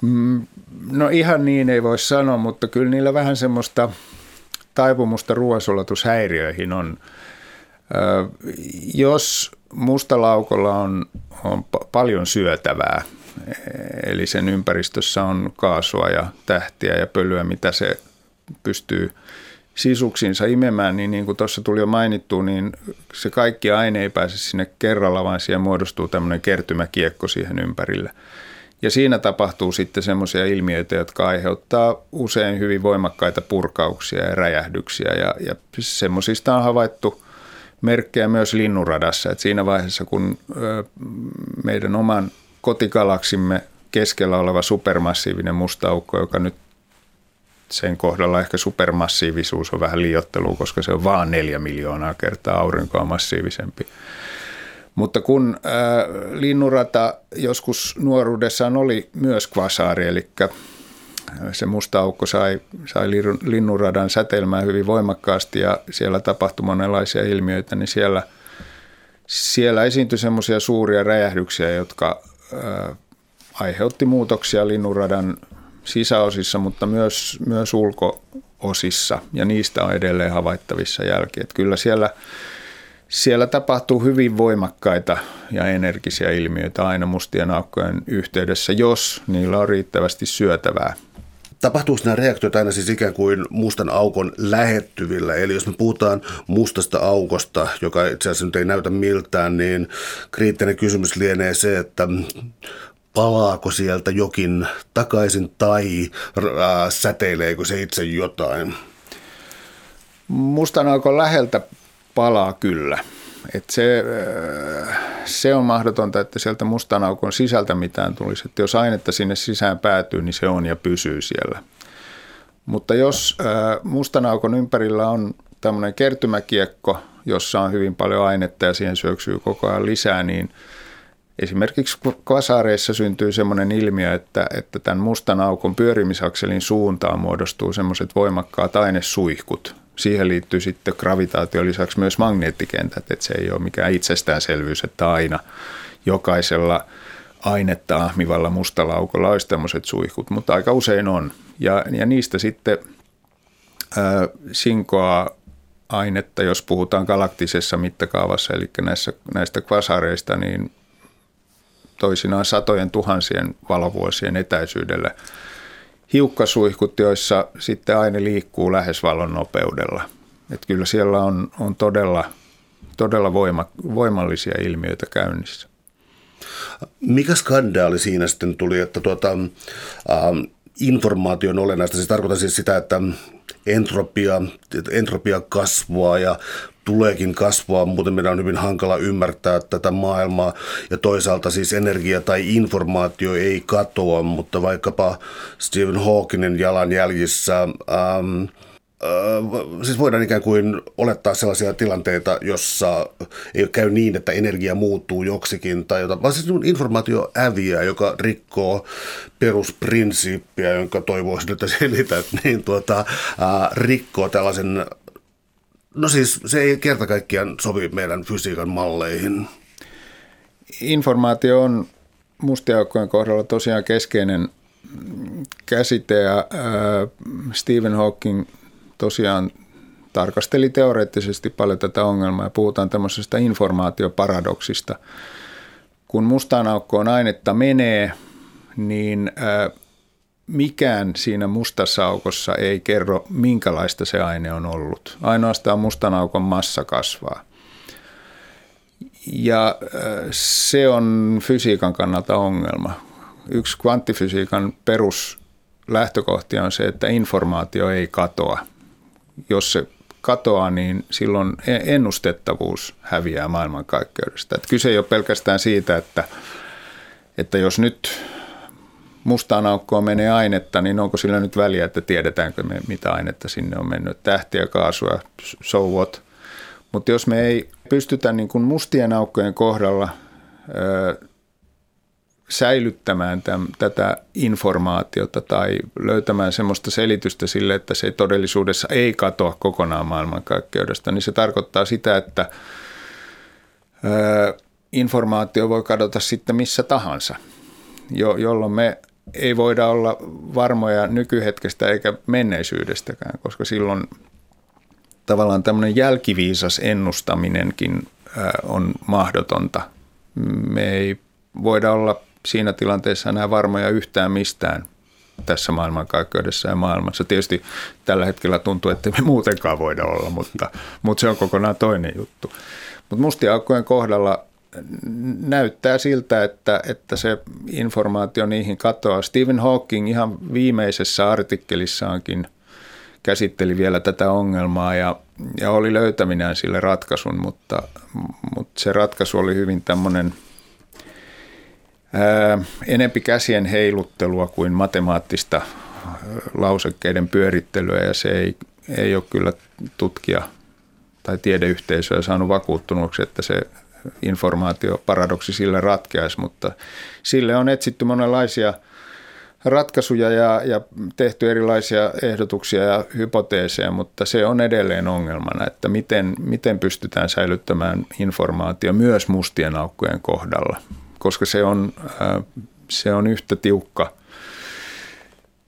Mm, no ihan niin ei voi sanoa, mutta kyllä niillä vähän semmoista taipumusta ruoansulatushäiriöihin on. Jos mustalaukolla on, on paljon syötävää, eli sen ympäristössä on kaasua ja tähtiä ja pölyä, mitä se pystyy sisuksiinsa imemään, niin niin kuin tuossa tuli jo mainittu, niin se kaikki aine ei pääse sinne kerralla, vaan siihen muodostuu tämmöinen kertymäkiekko siihen ympärille. Ja siinä tapahtuu sitten semmoisia ilmiöitä, jotka aiheuttaa usein hyvin voimakkaita purkauksia ja räjähdyksiä. Ja, ja semmoisista on havaittu merkkejä myös linnunradassa. Että siinä vaiheessa, kun meidän oman kotigalaksimme keskellä oleva supermassiivinen mustaukko, joka nyt sen kohdalla ehkä supermassiivisuus on vähän liiottelu, koska se on vaan neljä miljoonaa kertaa aurinkoa massiivisempi – mutta kun äh, linnurata joskus nuoruudessaan oli myös kvasaari, eli se musta aukko sai, sai linnunradan säteilmään hyvin voimakkaasti ja siellä tapahtui monenlaisia ilmiöitä, niin siellä, siellä esiintyi semmoisia suuria räjähdyksiä, jotka äh, aiheutti muutoksia linnunradan sisäosissa, mutta myös, myös ulkoosissa ja niistä on edelleen havaittavissa jälkiä. Kyllä siellä siellä tapahtuu hyvin voimakkaita ja energisiä ilmiöitä aina mustien aukkojen yhteydessä, jos niillä on riittävästi syötävää. Tapahtuuko nämä reaktiot aina siis ikään kuin mustan aukon lähettyvillä? Eli jos me puhutaan mustasta aukosta, joka itse asiassa nyt ei näytä miltään, niin kriittinen kysymys lienee se, että palaako sieltä jokin takaisin tai säteileekö se itse jotain? Mustan aukon läheltä palaa kyllä. Et se, äh, se on mahdotonta, että sieltä mustan aukon sisältä mitään tulisi. Että jos ainetta sinne sisään päätyy, niin se on ja pysyy siellä. Mutta jos äh, mustan aukon ympärillä on tämmöinen kertymäkiekko, jossa on hyvin paljon ainetta ja siihen syöksyy koko ajan lisää, niin esimerkiksi kvasaareissa syntyy semmoinen ilmiö, että, että tämän mustan aukon pyörimisakselin suuntaan muodostuu semmoiset voimakkaat ainesuihkut, siihen liittyy sitten gravitaatio lisäksi myös magneettikentät, että se ei ole mikään itsestäänselvyys, että aina jokaisella ainetta ahmivalla mustalaukolla olisi tämmöiset suihkut, mutta aika usein on. Ja, ja niistä sitten ää, sinkoaa ainetta, jos puhutaan galaktisessa mittakaavassa, eli näissä, näistä kvasareista, niin toisinaan satojen tuhansien valovuosien etäisyydellä hiukkasuihkut, joissa sitten aine liikkuu lähes valon nopeudella. Et kyllä siellä on, on todella, todella voima, voimallisia ilmiöitä käynnissä. Mikä skandaali siinä sitten tuli, että tuota, ähm, informaatio on olennaista? Se tarkoittaa siis sitä, että entropia, entropia kasvaa ja tuleekin kasvaa, muuten meidän on hyvin hankala ymmärtää tätä maailmaa. Ja toisaalta siis energia tai informaatio ei katoa, mutta vaikkapa Stephen Hawkinin jalanjäljissä ähm, siis voidaan ikään kuin olettaa sellaisia tilanteita, jossa ei käy niin, että energia muuttuu joksikin tai jotain, vaan siis informaatio häviää, joka rikkoo perusprinsiippiä, jonka toivoisin, että selität, niin tuota, ää, rikkoo tällaisen, no siis se ei kerta kaikkiaan sovi meidän fysiikan malleihin. Informaatio on mustiaukkojen kohdalla tosiaan keskeinen käsite ja Stephen Hawking tosiaan tarkasteli teoreettisesti paljon tätä ongelmaa ja puhutaan tämmöisestä informaatioparadoksista. Kun mustaan aukkoon ainetta menee, niin mikään siinä mustassa aukossa ei kerro, minkälaista se aine on ollut. Ainoastaan mustan aukon massa kasvaa. Ja se on fysiikan kannalta ongelma. Yksi kvanttifysiikan peruslähtökohtia on se, että informaatio ei katoa – jos se katoaa, niin silloin e- ennustettavuus häviää maailmankaikkeudesta. Että kyse ei ole pelkästään siitä, että, että jos nyt mustaan aukkoon menee ainetta, niin onko sillä nyt väliä, että tiedetäänkö me, mitä ainetta sinne on mennyt, tähtiä, kaasua, so what. Mutta jos me ei pystytä niin kuin mustien aukkojen kohdalla säilyttämään täm, tätä informaatiota tai löytämään semmoista selitystä sille, että se todellisuudessa ei katoa kokonaan maailmankaikkeudesta, niin se tarkoittaa sitä, että ö, informaatio voi kadota sitten missä tahansa, jo, jolloin me ei voida olla varmoja nykyhetkestä eikä menneisyydestäkään, koska silloin tavallaan tämmöinen jälkiviisas ennustaminenkin on mahdotonta. Me ei voida olla siinä tilanteessa enää varmoja yhtään mistään tässä maailmankaikkeudessa ja maailmassa. Tietysti tällä hetkellä tuntuu, että me muutenkaan voida olla, mutta, mutta se on kokonaan toinen juttu. Mutta mustiaukkojen kohdalla näyttää siltä, että, että se informaatio niihin katoaa. Stephen Hawking ihan viimeisessä artikkelissaankin käsitteli vielä tätä ongelmaa ja, ja oli löytäminään sille ratkaisun, mutta, mutta se ratkaisu oli hyvin tämmöinen – enempi käsien heiluttelua kuin matemaattista lausekkeiden pyörittelyä ja se ei, ei ole kyllä tutkija tai tiedeyhteisöä saanut vakuuttunuksi, että se informaatioparadoksi sille ratkeaisi, mutta sille on etsitty monenlaisia ratkaisuja ja, ja tehty erilaisia ehdotuksia ja hypoteeseja, mutta se on edelleen ongelmana, että miten, miten pystytään säilyttämään informaatio myös mustien aukkojen kohdalla koska se on, äh, se on yhtä tiukka,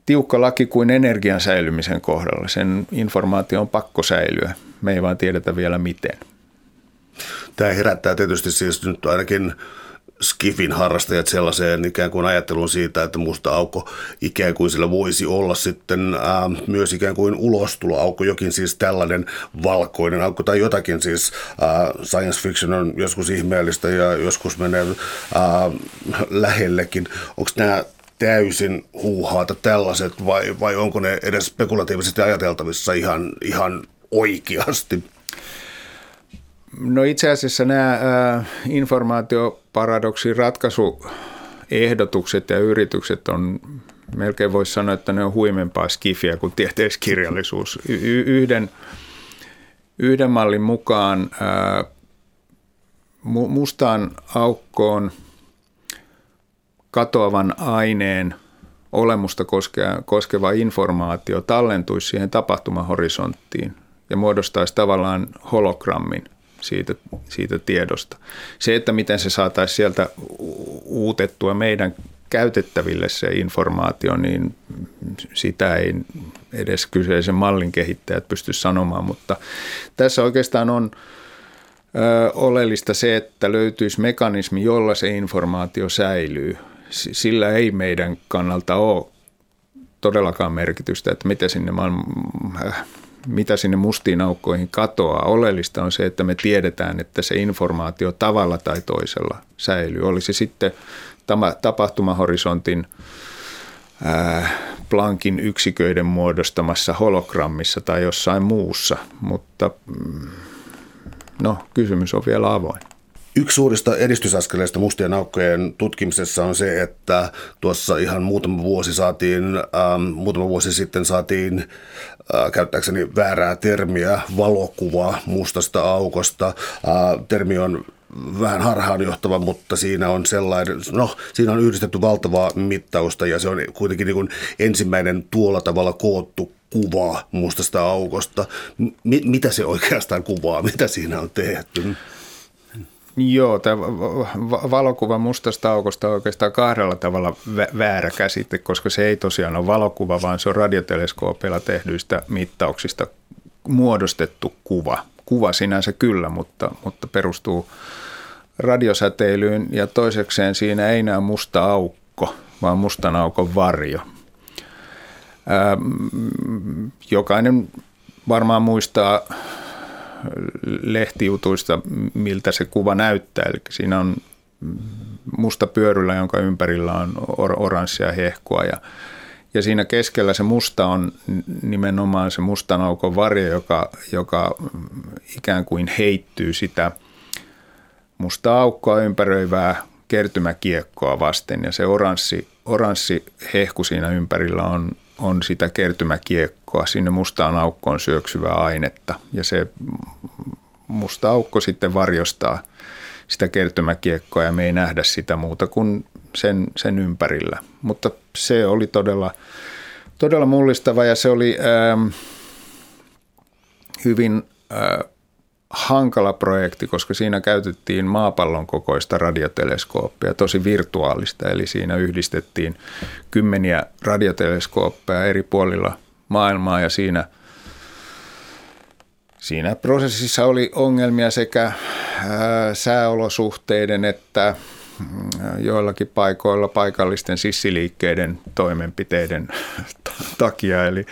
tiukka laki kuin energian säilymisen kohdalla. Sen informaatio on pakko säilyä. Me ei vaan tiedetä vielä miten. Tämä herättää tietysti siis nyt ainakin skifin harrastajat sellaiseen ikään kuin ajatteluun siitä, että musta aukko ikään kuin sillä voisi olla sitten ää, myös ikään kuin ulostuloaukko, jokin siis tällainen valkoinen aukko tai jotakin siis ää, science fiction on joskus ihmeellistä ja joskus menee ää, lähellekin. Onko nämä täysin huuhaata tällaiset vai, vai onko ne edes spekulatiivisesti ajateltavissa ihan, ihan oikeasti? No itse asiassa nämä äh, informaatioparadoksin ratkaisuehdotukset ja yritykset on, melkein voisi sanoa, että ne on huimempaa skifiä kuin tieteiskirjallisuus. Y- yhden, yhden mallin mukaan äh, mustaan aukkoon katoavan aineen olemusta koskeva, koskeva informaatio tallentuisi siihen tapahtumahorisonttiin ja muodostaisi tavallaan hologrammin – siitä, siitä tiedosta. Se, että miten se saataisiin sieltä uutettua meidän käytettäville se informaatio, niin sitä ei edes kyseisen mallin kehittäjät pysty sanomaan, mutta tässä oikeastaan on ö, oleellista se, että löytyisi mekanismi, jolla se informaatio säilyy. Sillä ei meidän kannalta ole todellakaan merkitystä, että mitä sinne maailman, mitä sinne mustiin aukkoihin katoaa. Oleellista on se, että me tiedetään, että se informaatio tavalla tai toisella säilyy. Oli se sitten tapahtumahorisontin ää, Planckin yksiköiden muodostamassa hologrammissa tai jossain muussa, mutta mm, no, kysymys on vielä avoin. Yksi suurista edistysaskeleista mustien aukkojen tutkimisessa on se, että tuossa ihan muutama vuosi saatiin, ähm, muutama vuosi sitten saatiin äh, käyttääkseni väärää termiä, valokuva mustasta aukosta. Äh, termi on vähän harhaanjohtava, mutta siinä on sellainen, no siinä on yhdistetty valtavaa mittausta ja se on kuitenkin niin kuin ensimmäinen tuolla tavalla koottu kuva mustasta aukosta. M- mitä se oikeastaan kuvaa, mitä siinä on tehty? Joo, tämä valokuva mustasta aukosta on oikeastaan kahdella tavalla väärä käsite, koska se ei tosiaan ole valokuva, vaan se on radioteleskoopilla tehdyistä mittauksista muodostettu kuva. Kuva sinänsä kyllä, mutta, mutta perustuu radiosäteilyyn ja toisekseen siinä ei näe musta aukko, vaan mustan aukon varjo. Jokainen varmaan muistaa lehtijutuista, miltä se kuva näyttää. Eli siinä on musta pyöryllä, jonka ympärillä on or- oranssia hehkua ja ja siinä keskellä se musta on nimenomaan se mustan aukon varjo, joka, joka ikään kuin heittyy sitä musta aukkoa ympäröivää kertymäkiekkoa vasten. Ja se oranssi, oranssi hehku siinä ympärillä on, on sitä kertymäkiekkoa, sinne mustaan aukkoon syöksyvää ainetta. Ja se musta aukko sitten varjostaa sitä kertymäkiekkoa ja me ei nähdä sitä muuta kuin sen, sen ympärillä. Mutta se oli todella, todella mullistava ja se oli ähm, hyvin äh, hankala projekti, koska siinä käytettiin maapallon kokoista radioteleskooppia, tosi virtuaalista, eli siinä yhdistettiin kymmeniä radioteleskooppeja eri puolilla maailmaa ja siinä, siinä prosessissa oli ongelmia sekä ää, sääolosuhteiden että mm, joillakin paikoilla paikallisten sissiliikkeiden toimenpiteiden takia, eli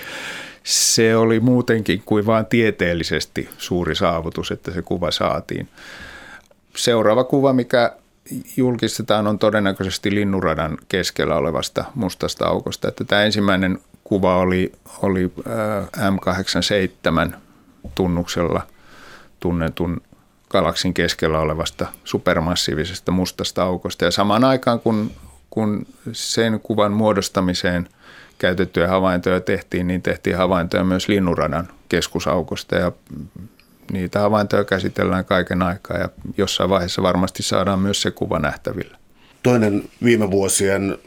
se oli muutenkin kuin vain tieteellisesti suuri saavutus, että se kuva saatiin. Seuraava kuva, mikä julkistetaan, on todennäköisesti linnuradan keskellä olevasta mustasta aukosta. Että tämä ensimmäinen kuva oli, oli äh, M87 tunnuksella tunnetun galaksin keskellä olevasta supermassiivisesta mustasta aukosta. Ja samaan aikaan, kun, kun sen kuvan muodostamiseen – käytettyjä havaintoja tehtiin, niin tehtiin havaintoja myös linnuradan keskusaukosta ja niitä havaintoja käsitellään kaiken aikaa ja jossain vaiheessa varmasti saadaan myös se kuva nähtäville. Toinen viime vuosien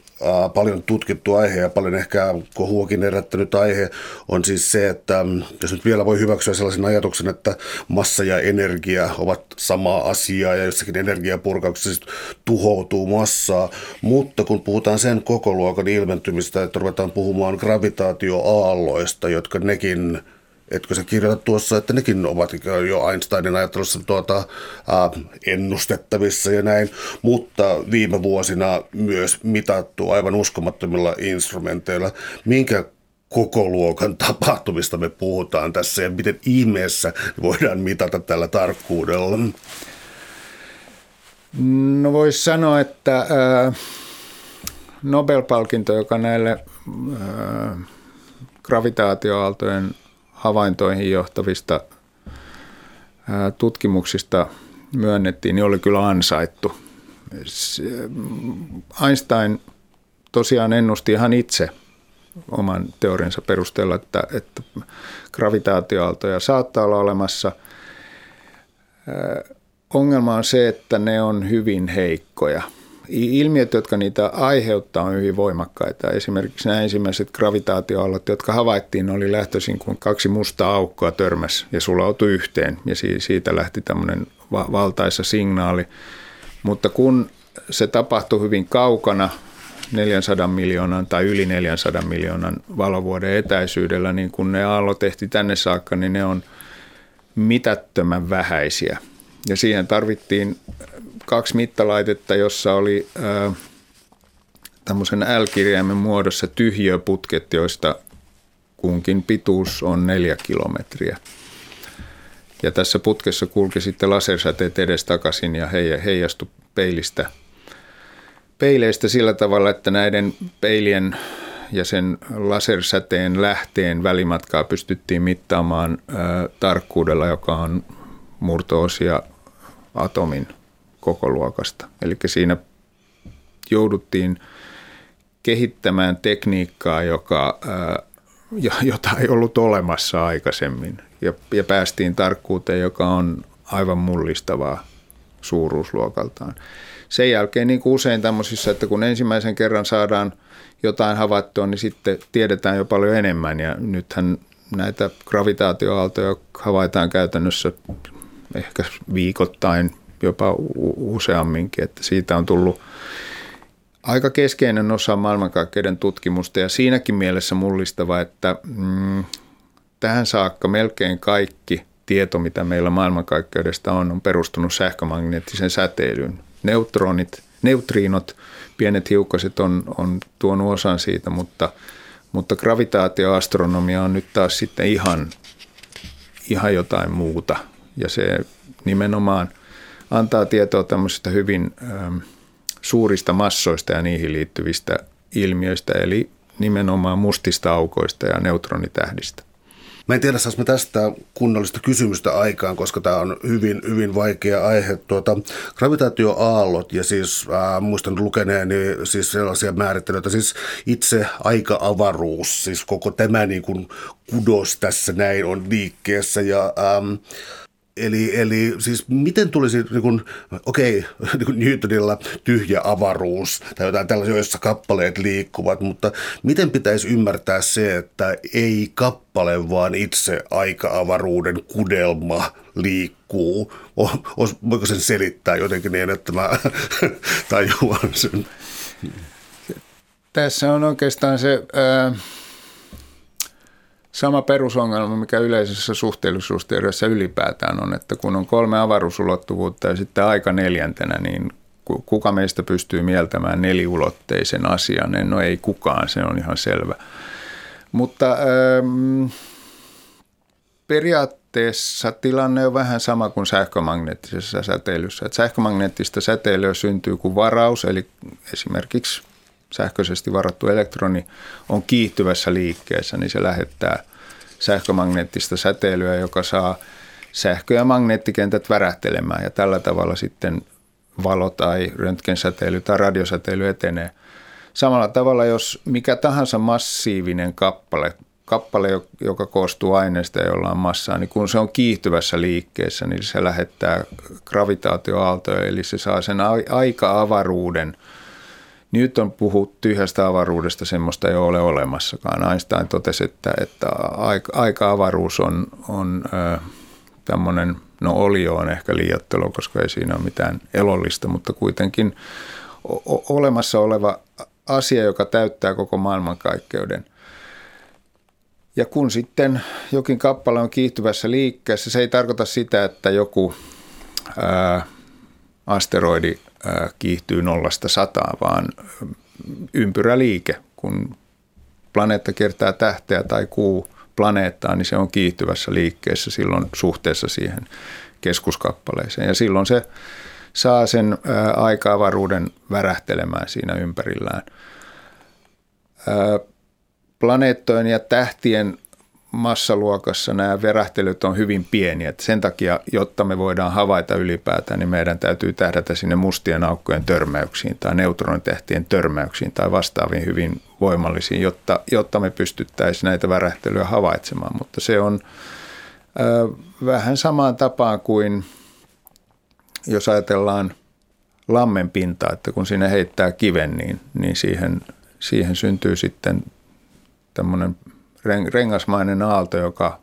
paljon tutkittu aihe ja paljon ehkä kohuakin herättänyt aihe on siis se, että mm, jos nyt vielä voi hyväksyä sellaisen ajatuksen, että massa ja energia ovat sama asia ja jossakin energiapurkauksessa tuhoutuu massaa, mutta kun puhutaan sen koko luokan ilmentymistä, että ruvetaan puhumaan gravitaatioaalloista, jotka nekin etkö sä kirjoita tuossa, että nekin ovat jo Einsteinin ajattelussa tuota, äh, ennustettavissa ja näin, mutta viime vuosina myös mitattu aivan uskomattomilla instrumenteilla. Minkä koko luokan tapahtumista me puhutaan tässä ja miten ihmeessä voidaan mitata tällä tarkkuudella? No voisi sanoa, että äh, Nobel-palkinto, joka näille äh, gravitaatioaaltojen havaintoihin johtavista tutkimuksista myönnettiin, niin oli kyllä ansaittu. Einstein tosiaan ennusti ihan itse oman teoriansa perusteella, että, että gravitaatioaaltoja saattaa olla olemassa. Ongelma on se, että ne on hyvin heikkoja – ilmiöt, jotka niitä aiheuttaa, on hyvin voimakkaita. Esimerkiksi nämä ensimmäiset gravitaatioallot, jotka havaittiin, oli lähtöisin, kun kaksi mustaa aukkoa törmäs ja sulautui yhteen. Ja siitä lähti tämmöinen valtaisa signaali. Mutta kun se tapahtui hyvin kaukana, 400 miljoonan tai yli 400 miljoonan valovuoden etäisyydellä, niin kun ne aallot tehti tänne saakka, niin ne on mitättömän vähäisiä. Ja siihen tarvittiin kaksi mittalaitetta, jossa oli ää, tämmöisen L-kirjaimen muodossa tyhjöputket, joista kunkin pituus on neljä kilometriä. Ja tässä putkessa kulki sitten lasersäteet edestakaisin ja heijastui peilistä, peileistä sillä tavalla, että näiden peilien ja sen lasersäteen lähteen välimatkaa pystyttiin mittaamaan ää, tarkkuudella, joka on murtoosia atomin koko luokasta. Eli siinä jouduttiin kehittämään tekniikkaa, joka, ää, jota ei ollut olemassa aikaisemmin. Ja, ja päästiin tarkkuuteen, joka on aivan mullistavaa suuruusluokaltaan. Sen jälkeen niin kuin usein tämmöisissä, että kun ensimmäisen kerran saadaan jotain havaittua, niin sitten tiedetään jo paljon enemmän. Ja nythän näitä gravitaatioaaltoja havaitaan käytännössä ehkä viikoittain, jopa useamminkin, että siitä on tullut aika keskeinen osa maailmankaikkeuden tutkimusta ja siinäkin mielessä mullistava, että mm, tähän saakka melkein kaikki tieto, mitä meillä maailmankaikkeudesta on, on perustunut sähkömagneettisen säteilyyn. Neutronit, neutriinot, pienet hiukkaset on, on tuonut osan siitä, mutta, mutta gravitaatioastronomia on nyt taas sitten ihan, ihan jotain muuta. Ja se nimenomaan antaa tietoa tämmöisistä hyvin ähm, suurista massoista ja niihin liittyvistä ilmiöistä, eli nimenomaan mustista aukoista ja neutronitähdistä. Mä en tiedä, saas me tästä kunnollista kysymystä aikaan, koska tämä on hyvin, hyvin vaikea aihe. Tuota, gravitaatioaallot ja siis äh, muistan lukeneeni siis sellaisia määrittelyitä, siis itse aika-avaruus, siis koko tämä niin kuin kudos tässä näin on liikkeessä ja ähm, Eli, eli siis miten tulisi, niin kuin, okei, niin kuin Newtonilla tyhjä avaruus tai jotain tällaisia, joissa kappaleet liikkuvat, mutta miten pitäisi ymmärtää se, että ei kappale, vaan itse aika-avaruuden kudelma liikkuu? Voiko sen selittää jotenkin niin, että mä tajuan sen? Tässä on oikeastaan se... Äh sama perusongelma, mikä yleisessä suhteellisuusteoriassa ylipäätään on, että kun on kolme avaruusulottuvuutta ja sitten aika neljäntenä, niin kuka meistä pystyy mieltämään neliulotteisen asian? No ei kukaan, se on ihan selvä. Mutta ähm, periaatteessa tilanne on vähän sama kuin sähkömagneettisessa säteilyssä. Että sähkömagneettista säteilyä syntyy kuin varaus, eli esimerkiksi sähköisesti varattu elektroni on kiihtyvässä liikkeessä, niin se lähettää sähkömagneettista säteilyä, joka saa sähkö- ja magneettikentät värähtelemään ja tällä tavalla sitten valo tai röntgensäteily tai radiosäteily etenee. Samalla tavalla, jos mikä tahansa massiivinen kappale, kappale, joka koostuu aineesta, jolla on massaa, niin kun se on kiihtyvässä liikkeessä, niin se lähettää gravitaatioaaltoja, eli se saa sen aika-avaruuden – nyt on puhuttu tyhjästä avaruudesta, semmoista ei ole olemassakaan. Einstein totesi, että, että aika-avaruus on, on äh, tämmöinen, no olio on ehkä liiottelu, koska ei siinä ole mitään elollista, mutta kuitenkin o- olemassa oleva asia, joka täyttää koko maailmankaikkeuden. Ja kun sitten jokin kappale on kiihtyvässä liikkeessä, se ei tarkoita sitä, että joku ää, asteroidi kiihtyy nollasta sataan, vaan ympyräliike, kun planeetta kiertää tähteä tai kuu planeettaa, niin se on kiihtyvässä liikkeessä silloin suhteessa siihen keskuskappaleeseen. Ja silloin se saa sen aika-avaruuden värähtelemään siinä ympärillään. Planeettojen ja tähtien massaluokassa nämä verähtelyt on hyvin pieniä. Sen takia, jotta me voidaan havaita ylipäätään, niin meidän täytyy tähdätä sinne mustien aukkojen törmäyksiin tai neutronitähtien törmäyksiin tai vastaaviin hyvin voimallisiin, jotta, jotta me pystyttäisiin näitä värähtelyjä havaitsemaan. Mutta se on ö, vähän samaan tapaan kuin jos ajatellaan lammen pintaa, että kun sinne heittää kiven, niin, niin siihen, siihen syntyy sitten tämmöinen rengasmainen aalto, joka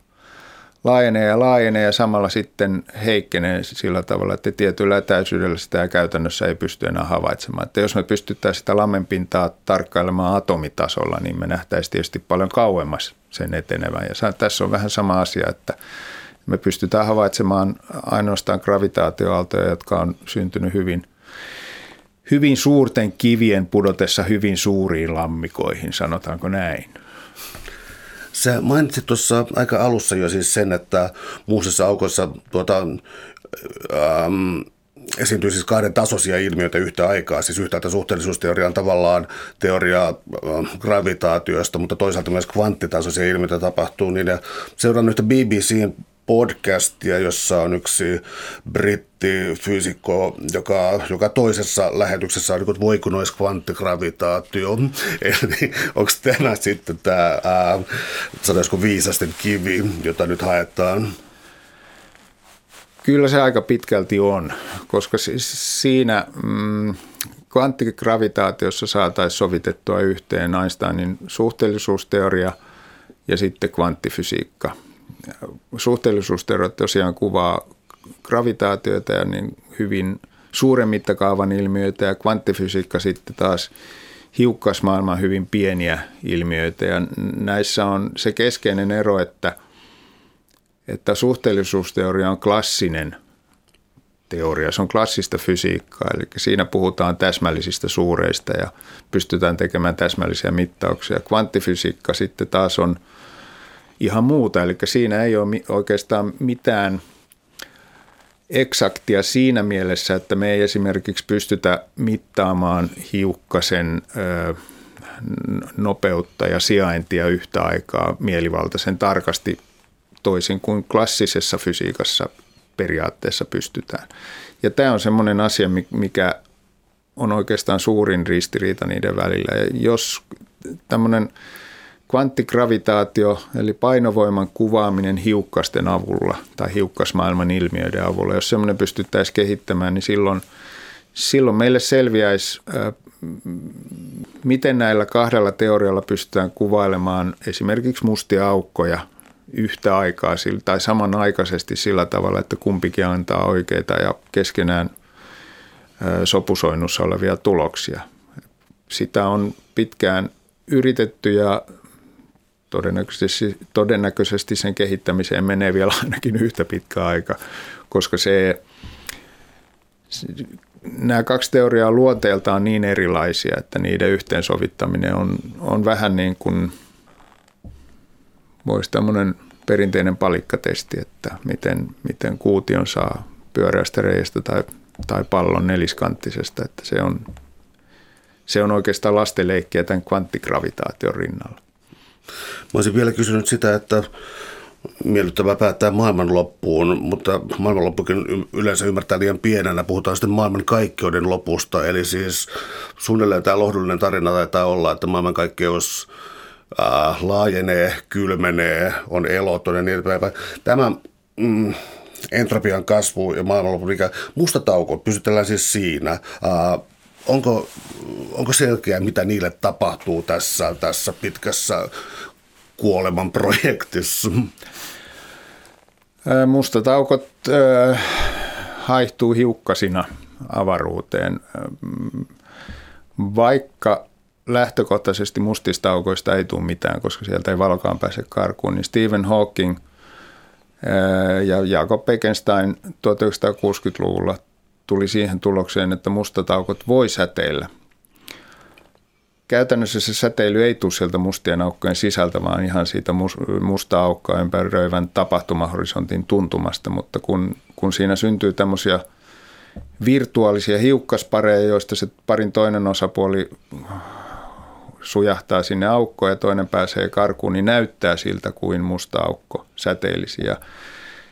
laajenee ja laajenee ja samalla sitten heikkenee sillä tavalla, että tietyllä etäisyydellä sitä käytännössä ei pysty enää havaitsemaan. Että jos me pystyttäisiin sitä lammenpintaa tarkkailemaan atomitasolla, niin me nähtäisiin tietysti paljon kauemmas sen etenevän. Ja tässä on vähän sama asia, että me pystytään havaitsemaan ainoastaan gravitaatioaaltoja, jotka on syntynyt hyvin, hyvin suurten kivien pudotessa hyvin suuriin lammikoihin, sanotaanko näin. Sä mainitsit tuossa aika alussa jo siis sen, että muusissa aukoissa tuota, ähm, esiintyy siis kahden tasoisia ilmiöitä yhtä aikaa. Siis yhtäältä suhteellisuusteoria on tavallaan teoria äh, gravitaatiosta, mutta toisaalta myös kvanttitasoisia ilmiöitä tapahtuu. Niin ja seuraan yhtä BBCn podcastia, jossa on yksi brittifyysikko, joka, joka toisessa lähetyksessä on niin voiko nois kvanttigravitaatio. Eli onko tämä sitten tämä, sanoisiko viisasten kivi, jota nyt haetaan? Kyllä se aika pitkälti on, koska siinä mm, kvanttigravitaatiossa saataisiin sovitettua yhteen Einsteinin suhteellisuusteoria ja sitten kvanttifysiikka. Suhteellisuusteoria tosiaan kuvaa gravitaatioita ja niin hyvin suuren mittakaavan ilmiöitä ja kvanttifysiikka sitten taas hiukkasmaailman hyvin pieniä ilmiöitä. Ja näissä on se keskeinen ero, että, että suhteellisuusteoria on klassinen – teoria. Se on klassista fysiikkaa, eli siinä puhutaan täsmällisistä suureista ja pystytään tekemään täsmällisiä mittauksia. Kvanttifysiikka sitten taas on ihan muuta, eli siinä ei ole oikeastaan mitään eksaktia siinä mielessä, että me ei esimerkiksi pystytä mittaamaan hiukkasen nopeutta ja sijaintia yhtä aikaa mielivaltaisen tarkasti toisin kuin klassisessa fysiikassa periaatteessa pystytään. Ja tämä on semmoinen asia, mikä on oikeastaan suurin ristiriita niiden välillä. Ja jos tämmöinen kvanttigravitaatio, eli painovoiman kuvaaminen hiukkasten avulla tai hiukkasmaailman ilmiöiden avulla, jos semmoinen pystyttäisiin kehittämään, niin silloin, silloin meille selviäisi, miten näillä kahdella teorialla pystytään kuvailemaan esimerkiksi mustia aukkoja yhtä aikaa tai samanaikaisesti sillä tavalla, että kumpikin antaa oikeita ja keskenään sopusoinnussa olevia tuloksia. Sitä on pitkään yritetty ja todennäköisesti, todennäköisesti sen kehittämiseen menee vielä ainakin yhtä pitkä aika, koska se, nämä kaksi teoriaa luonteeltaan niin erilaisia, että niiden yhteensovittaminen on, on vähän niin kuin – voisi tämmöinen perinteinen palikkatesti, että miten, miten kuution saa pyöreästä reiästä tai, tai pallon neliskanttisesta, että se on, se on oikeastaan lastenleikkiä tämän kvanttigravitaation rinnalla. Mä olisin vielä kysynyt sitä, että miellyttävää päättää maailmanloppuun, mutta maailmanloppukin yleensä ymmärtää liian pienenä. Puhutaan sitten maailmankaikkeuden lopusta, eli siis suunnilleen tämä lohdullinen tarina taitaa olla, että maailmankaikkeus äh, laajenee, kylmenee, on eloton ja niin edespäin. Tämä mm, entropian kasvu ja maailmanlopun ikä, musta tauko, pysytellään siis siinä. Äh, onko, onko selkeää, mitä niille tapahtuu tässä, tässä pitkässä kuoleman projektissa? Mustataukot äh, haihtuu hiukkasina avaruuteen. Vaikka lähtökohtaisesti mustista aukoista ei tule mitään, koska sieltä ei valokaan pääse karkuun, niin Stephen Hawking ja Jakob Bekenstein 1960-luvulla tuli siihen tulokseen, että mustat aukot voi säteillä. Käytännössä se säteily ei tule sieltä mustien aukkojen sisältä, vaan ihan siitä musta aukkoa ympäröivän tapahtumahorisontin tuntumasta, mutta kun, kun siinä syntyy tämmöisiä virtuaalisia hiukkaspareja, joista se parin toinen osapuoli sujahtaa sinne aukkoon ja toinen pääsee karkuun, niin näyttää siltä kuin musta aukko säteilisi. Ja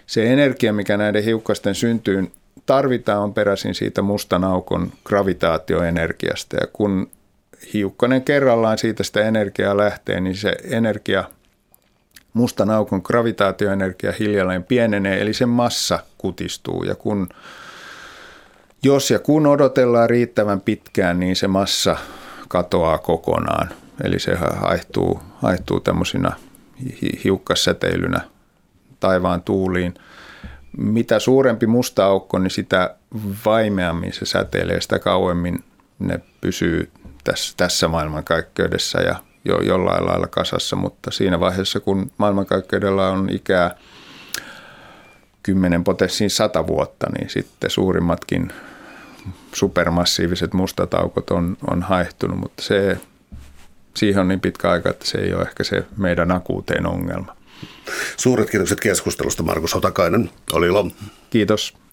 se energia, mikä näiden hiukkasten syntyyn tarvitaan, on peräisin siitä mustan aukon gravitaatioenergiasta. Ja kun hiukkanen kerrallaan siitä sitä energiaa lähtee, niin se energia, mustan aukon gravitaatioenergia hiljalleen pienenee, eli sen massa kutistuu. Ja kun, jos ja kun odotellaan riittävän pitkään, niin se massa katoaa kokonaan. Eli se haihtuu, haihtuu tämmöisinä hiukkassäteilynä taivaan tuuliin. Mitä suurempi musta aukko, niin sitä vaimeammin se säteilee, sitä kauemmin. Ne pysyy tässä, tässä maailmankaikkeudessa ja jo jollain lailla kasassa, mutta siinä vaiheessa, kun maailmankaikkeudella on ikää 10 potenssiin 100 vuotta, niin sitten suurimmatkin supermassiiviset mustat aukot on, on haehtunut, mutta se, siihen on niin pitkä aika, että se ei ole ehkä se meidän akuutein ongelma. Suuret kiitokset keskustelusta, Markus Hotakainen. Oli ilo. Kiitos.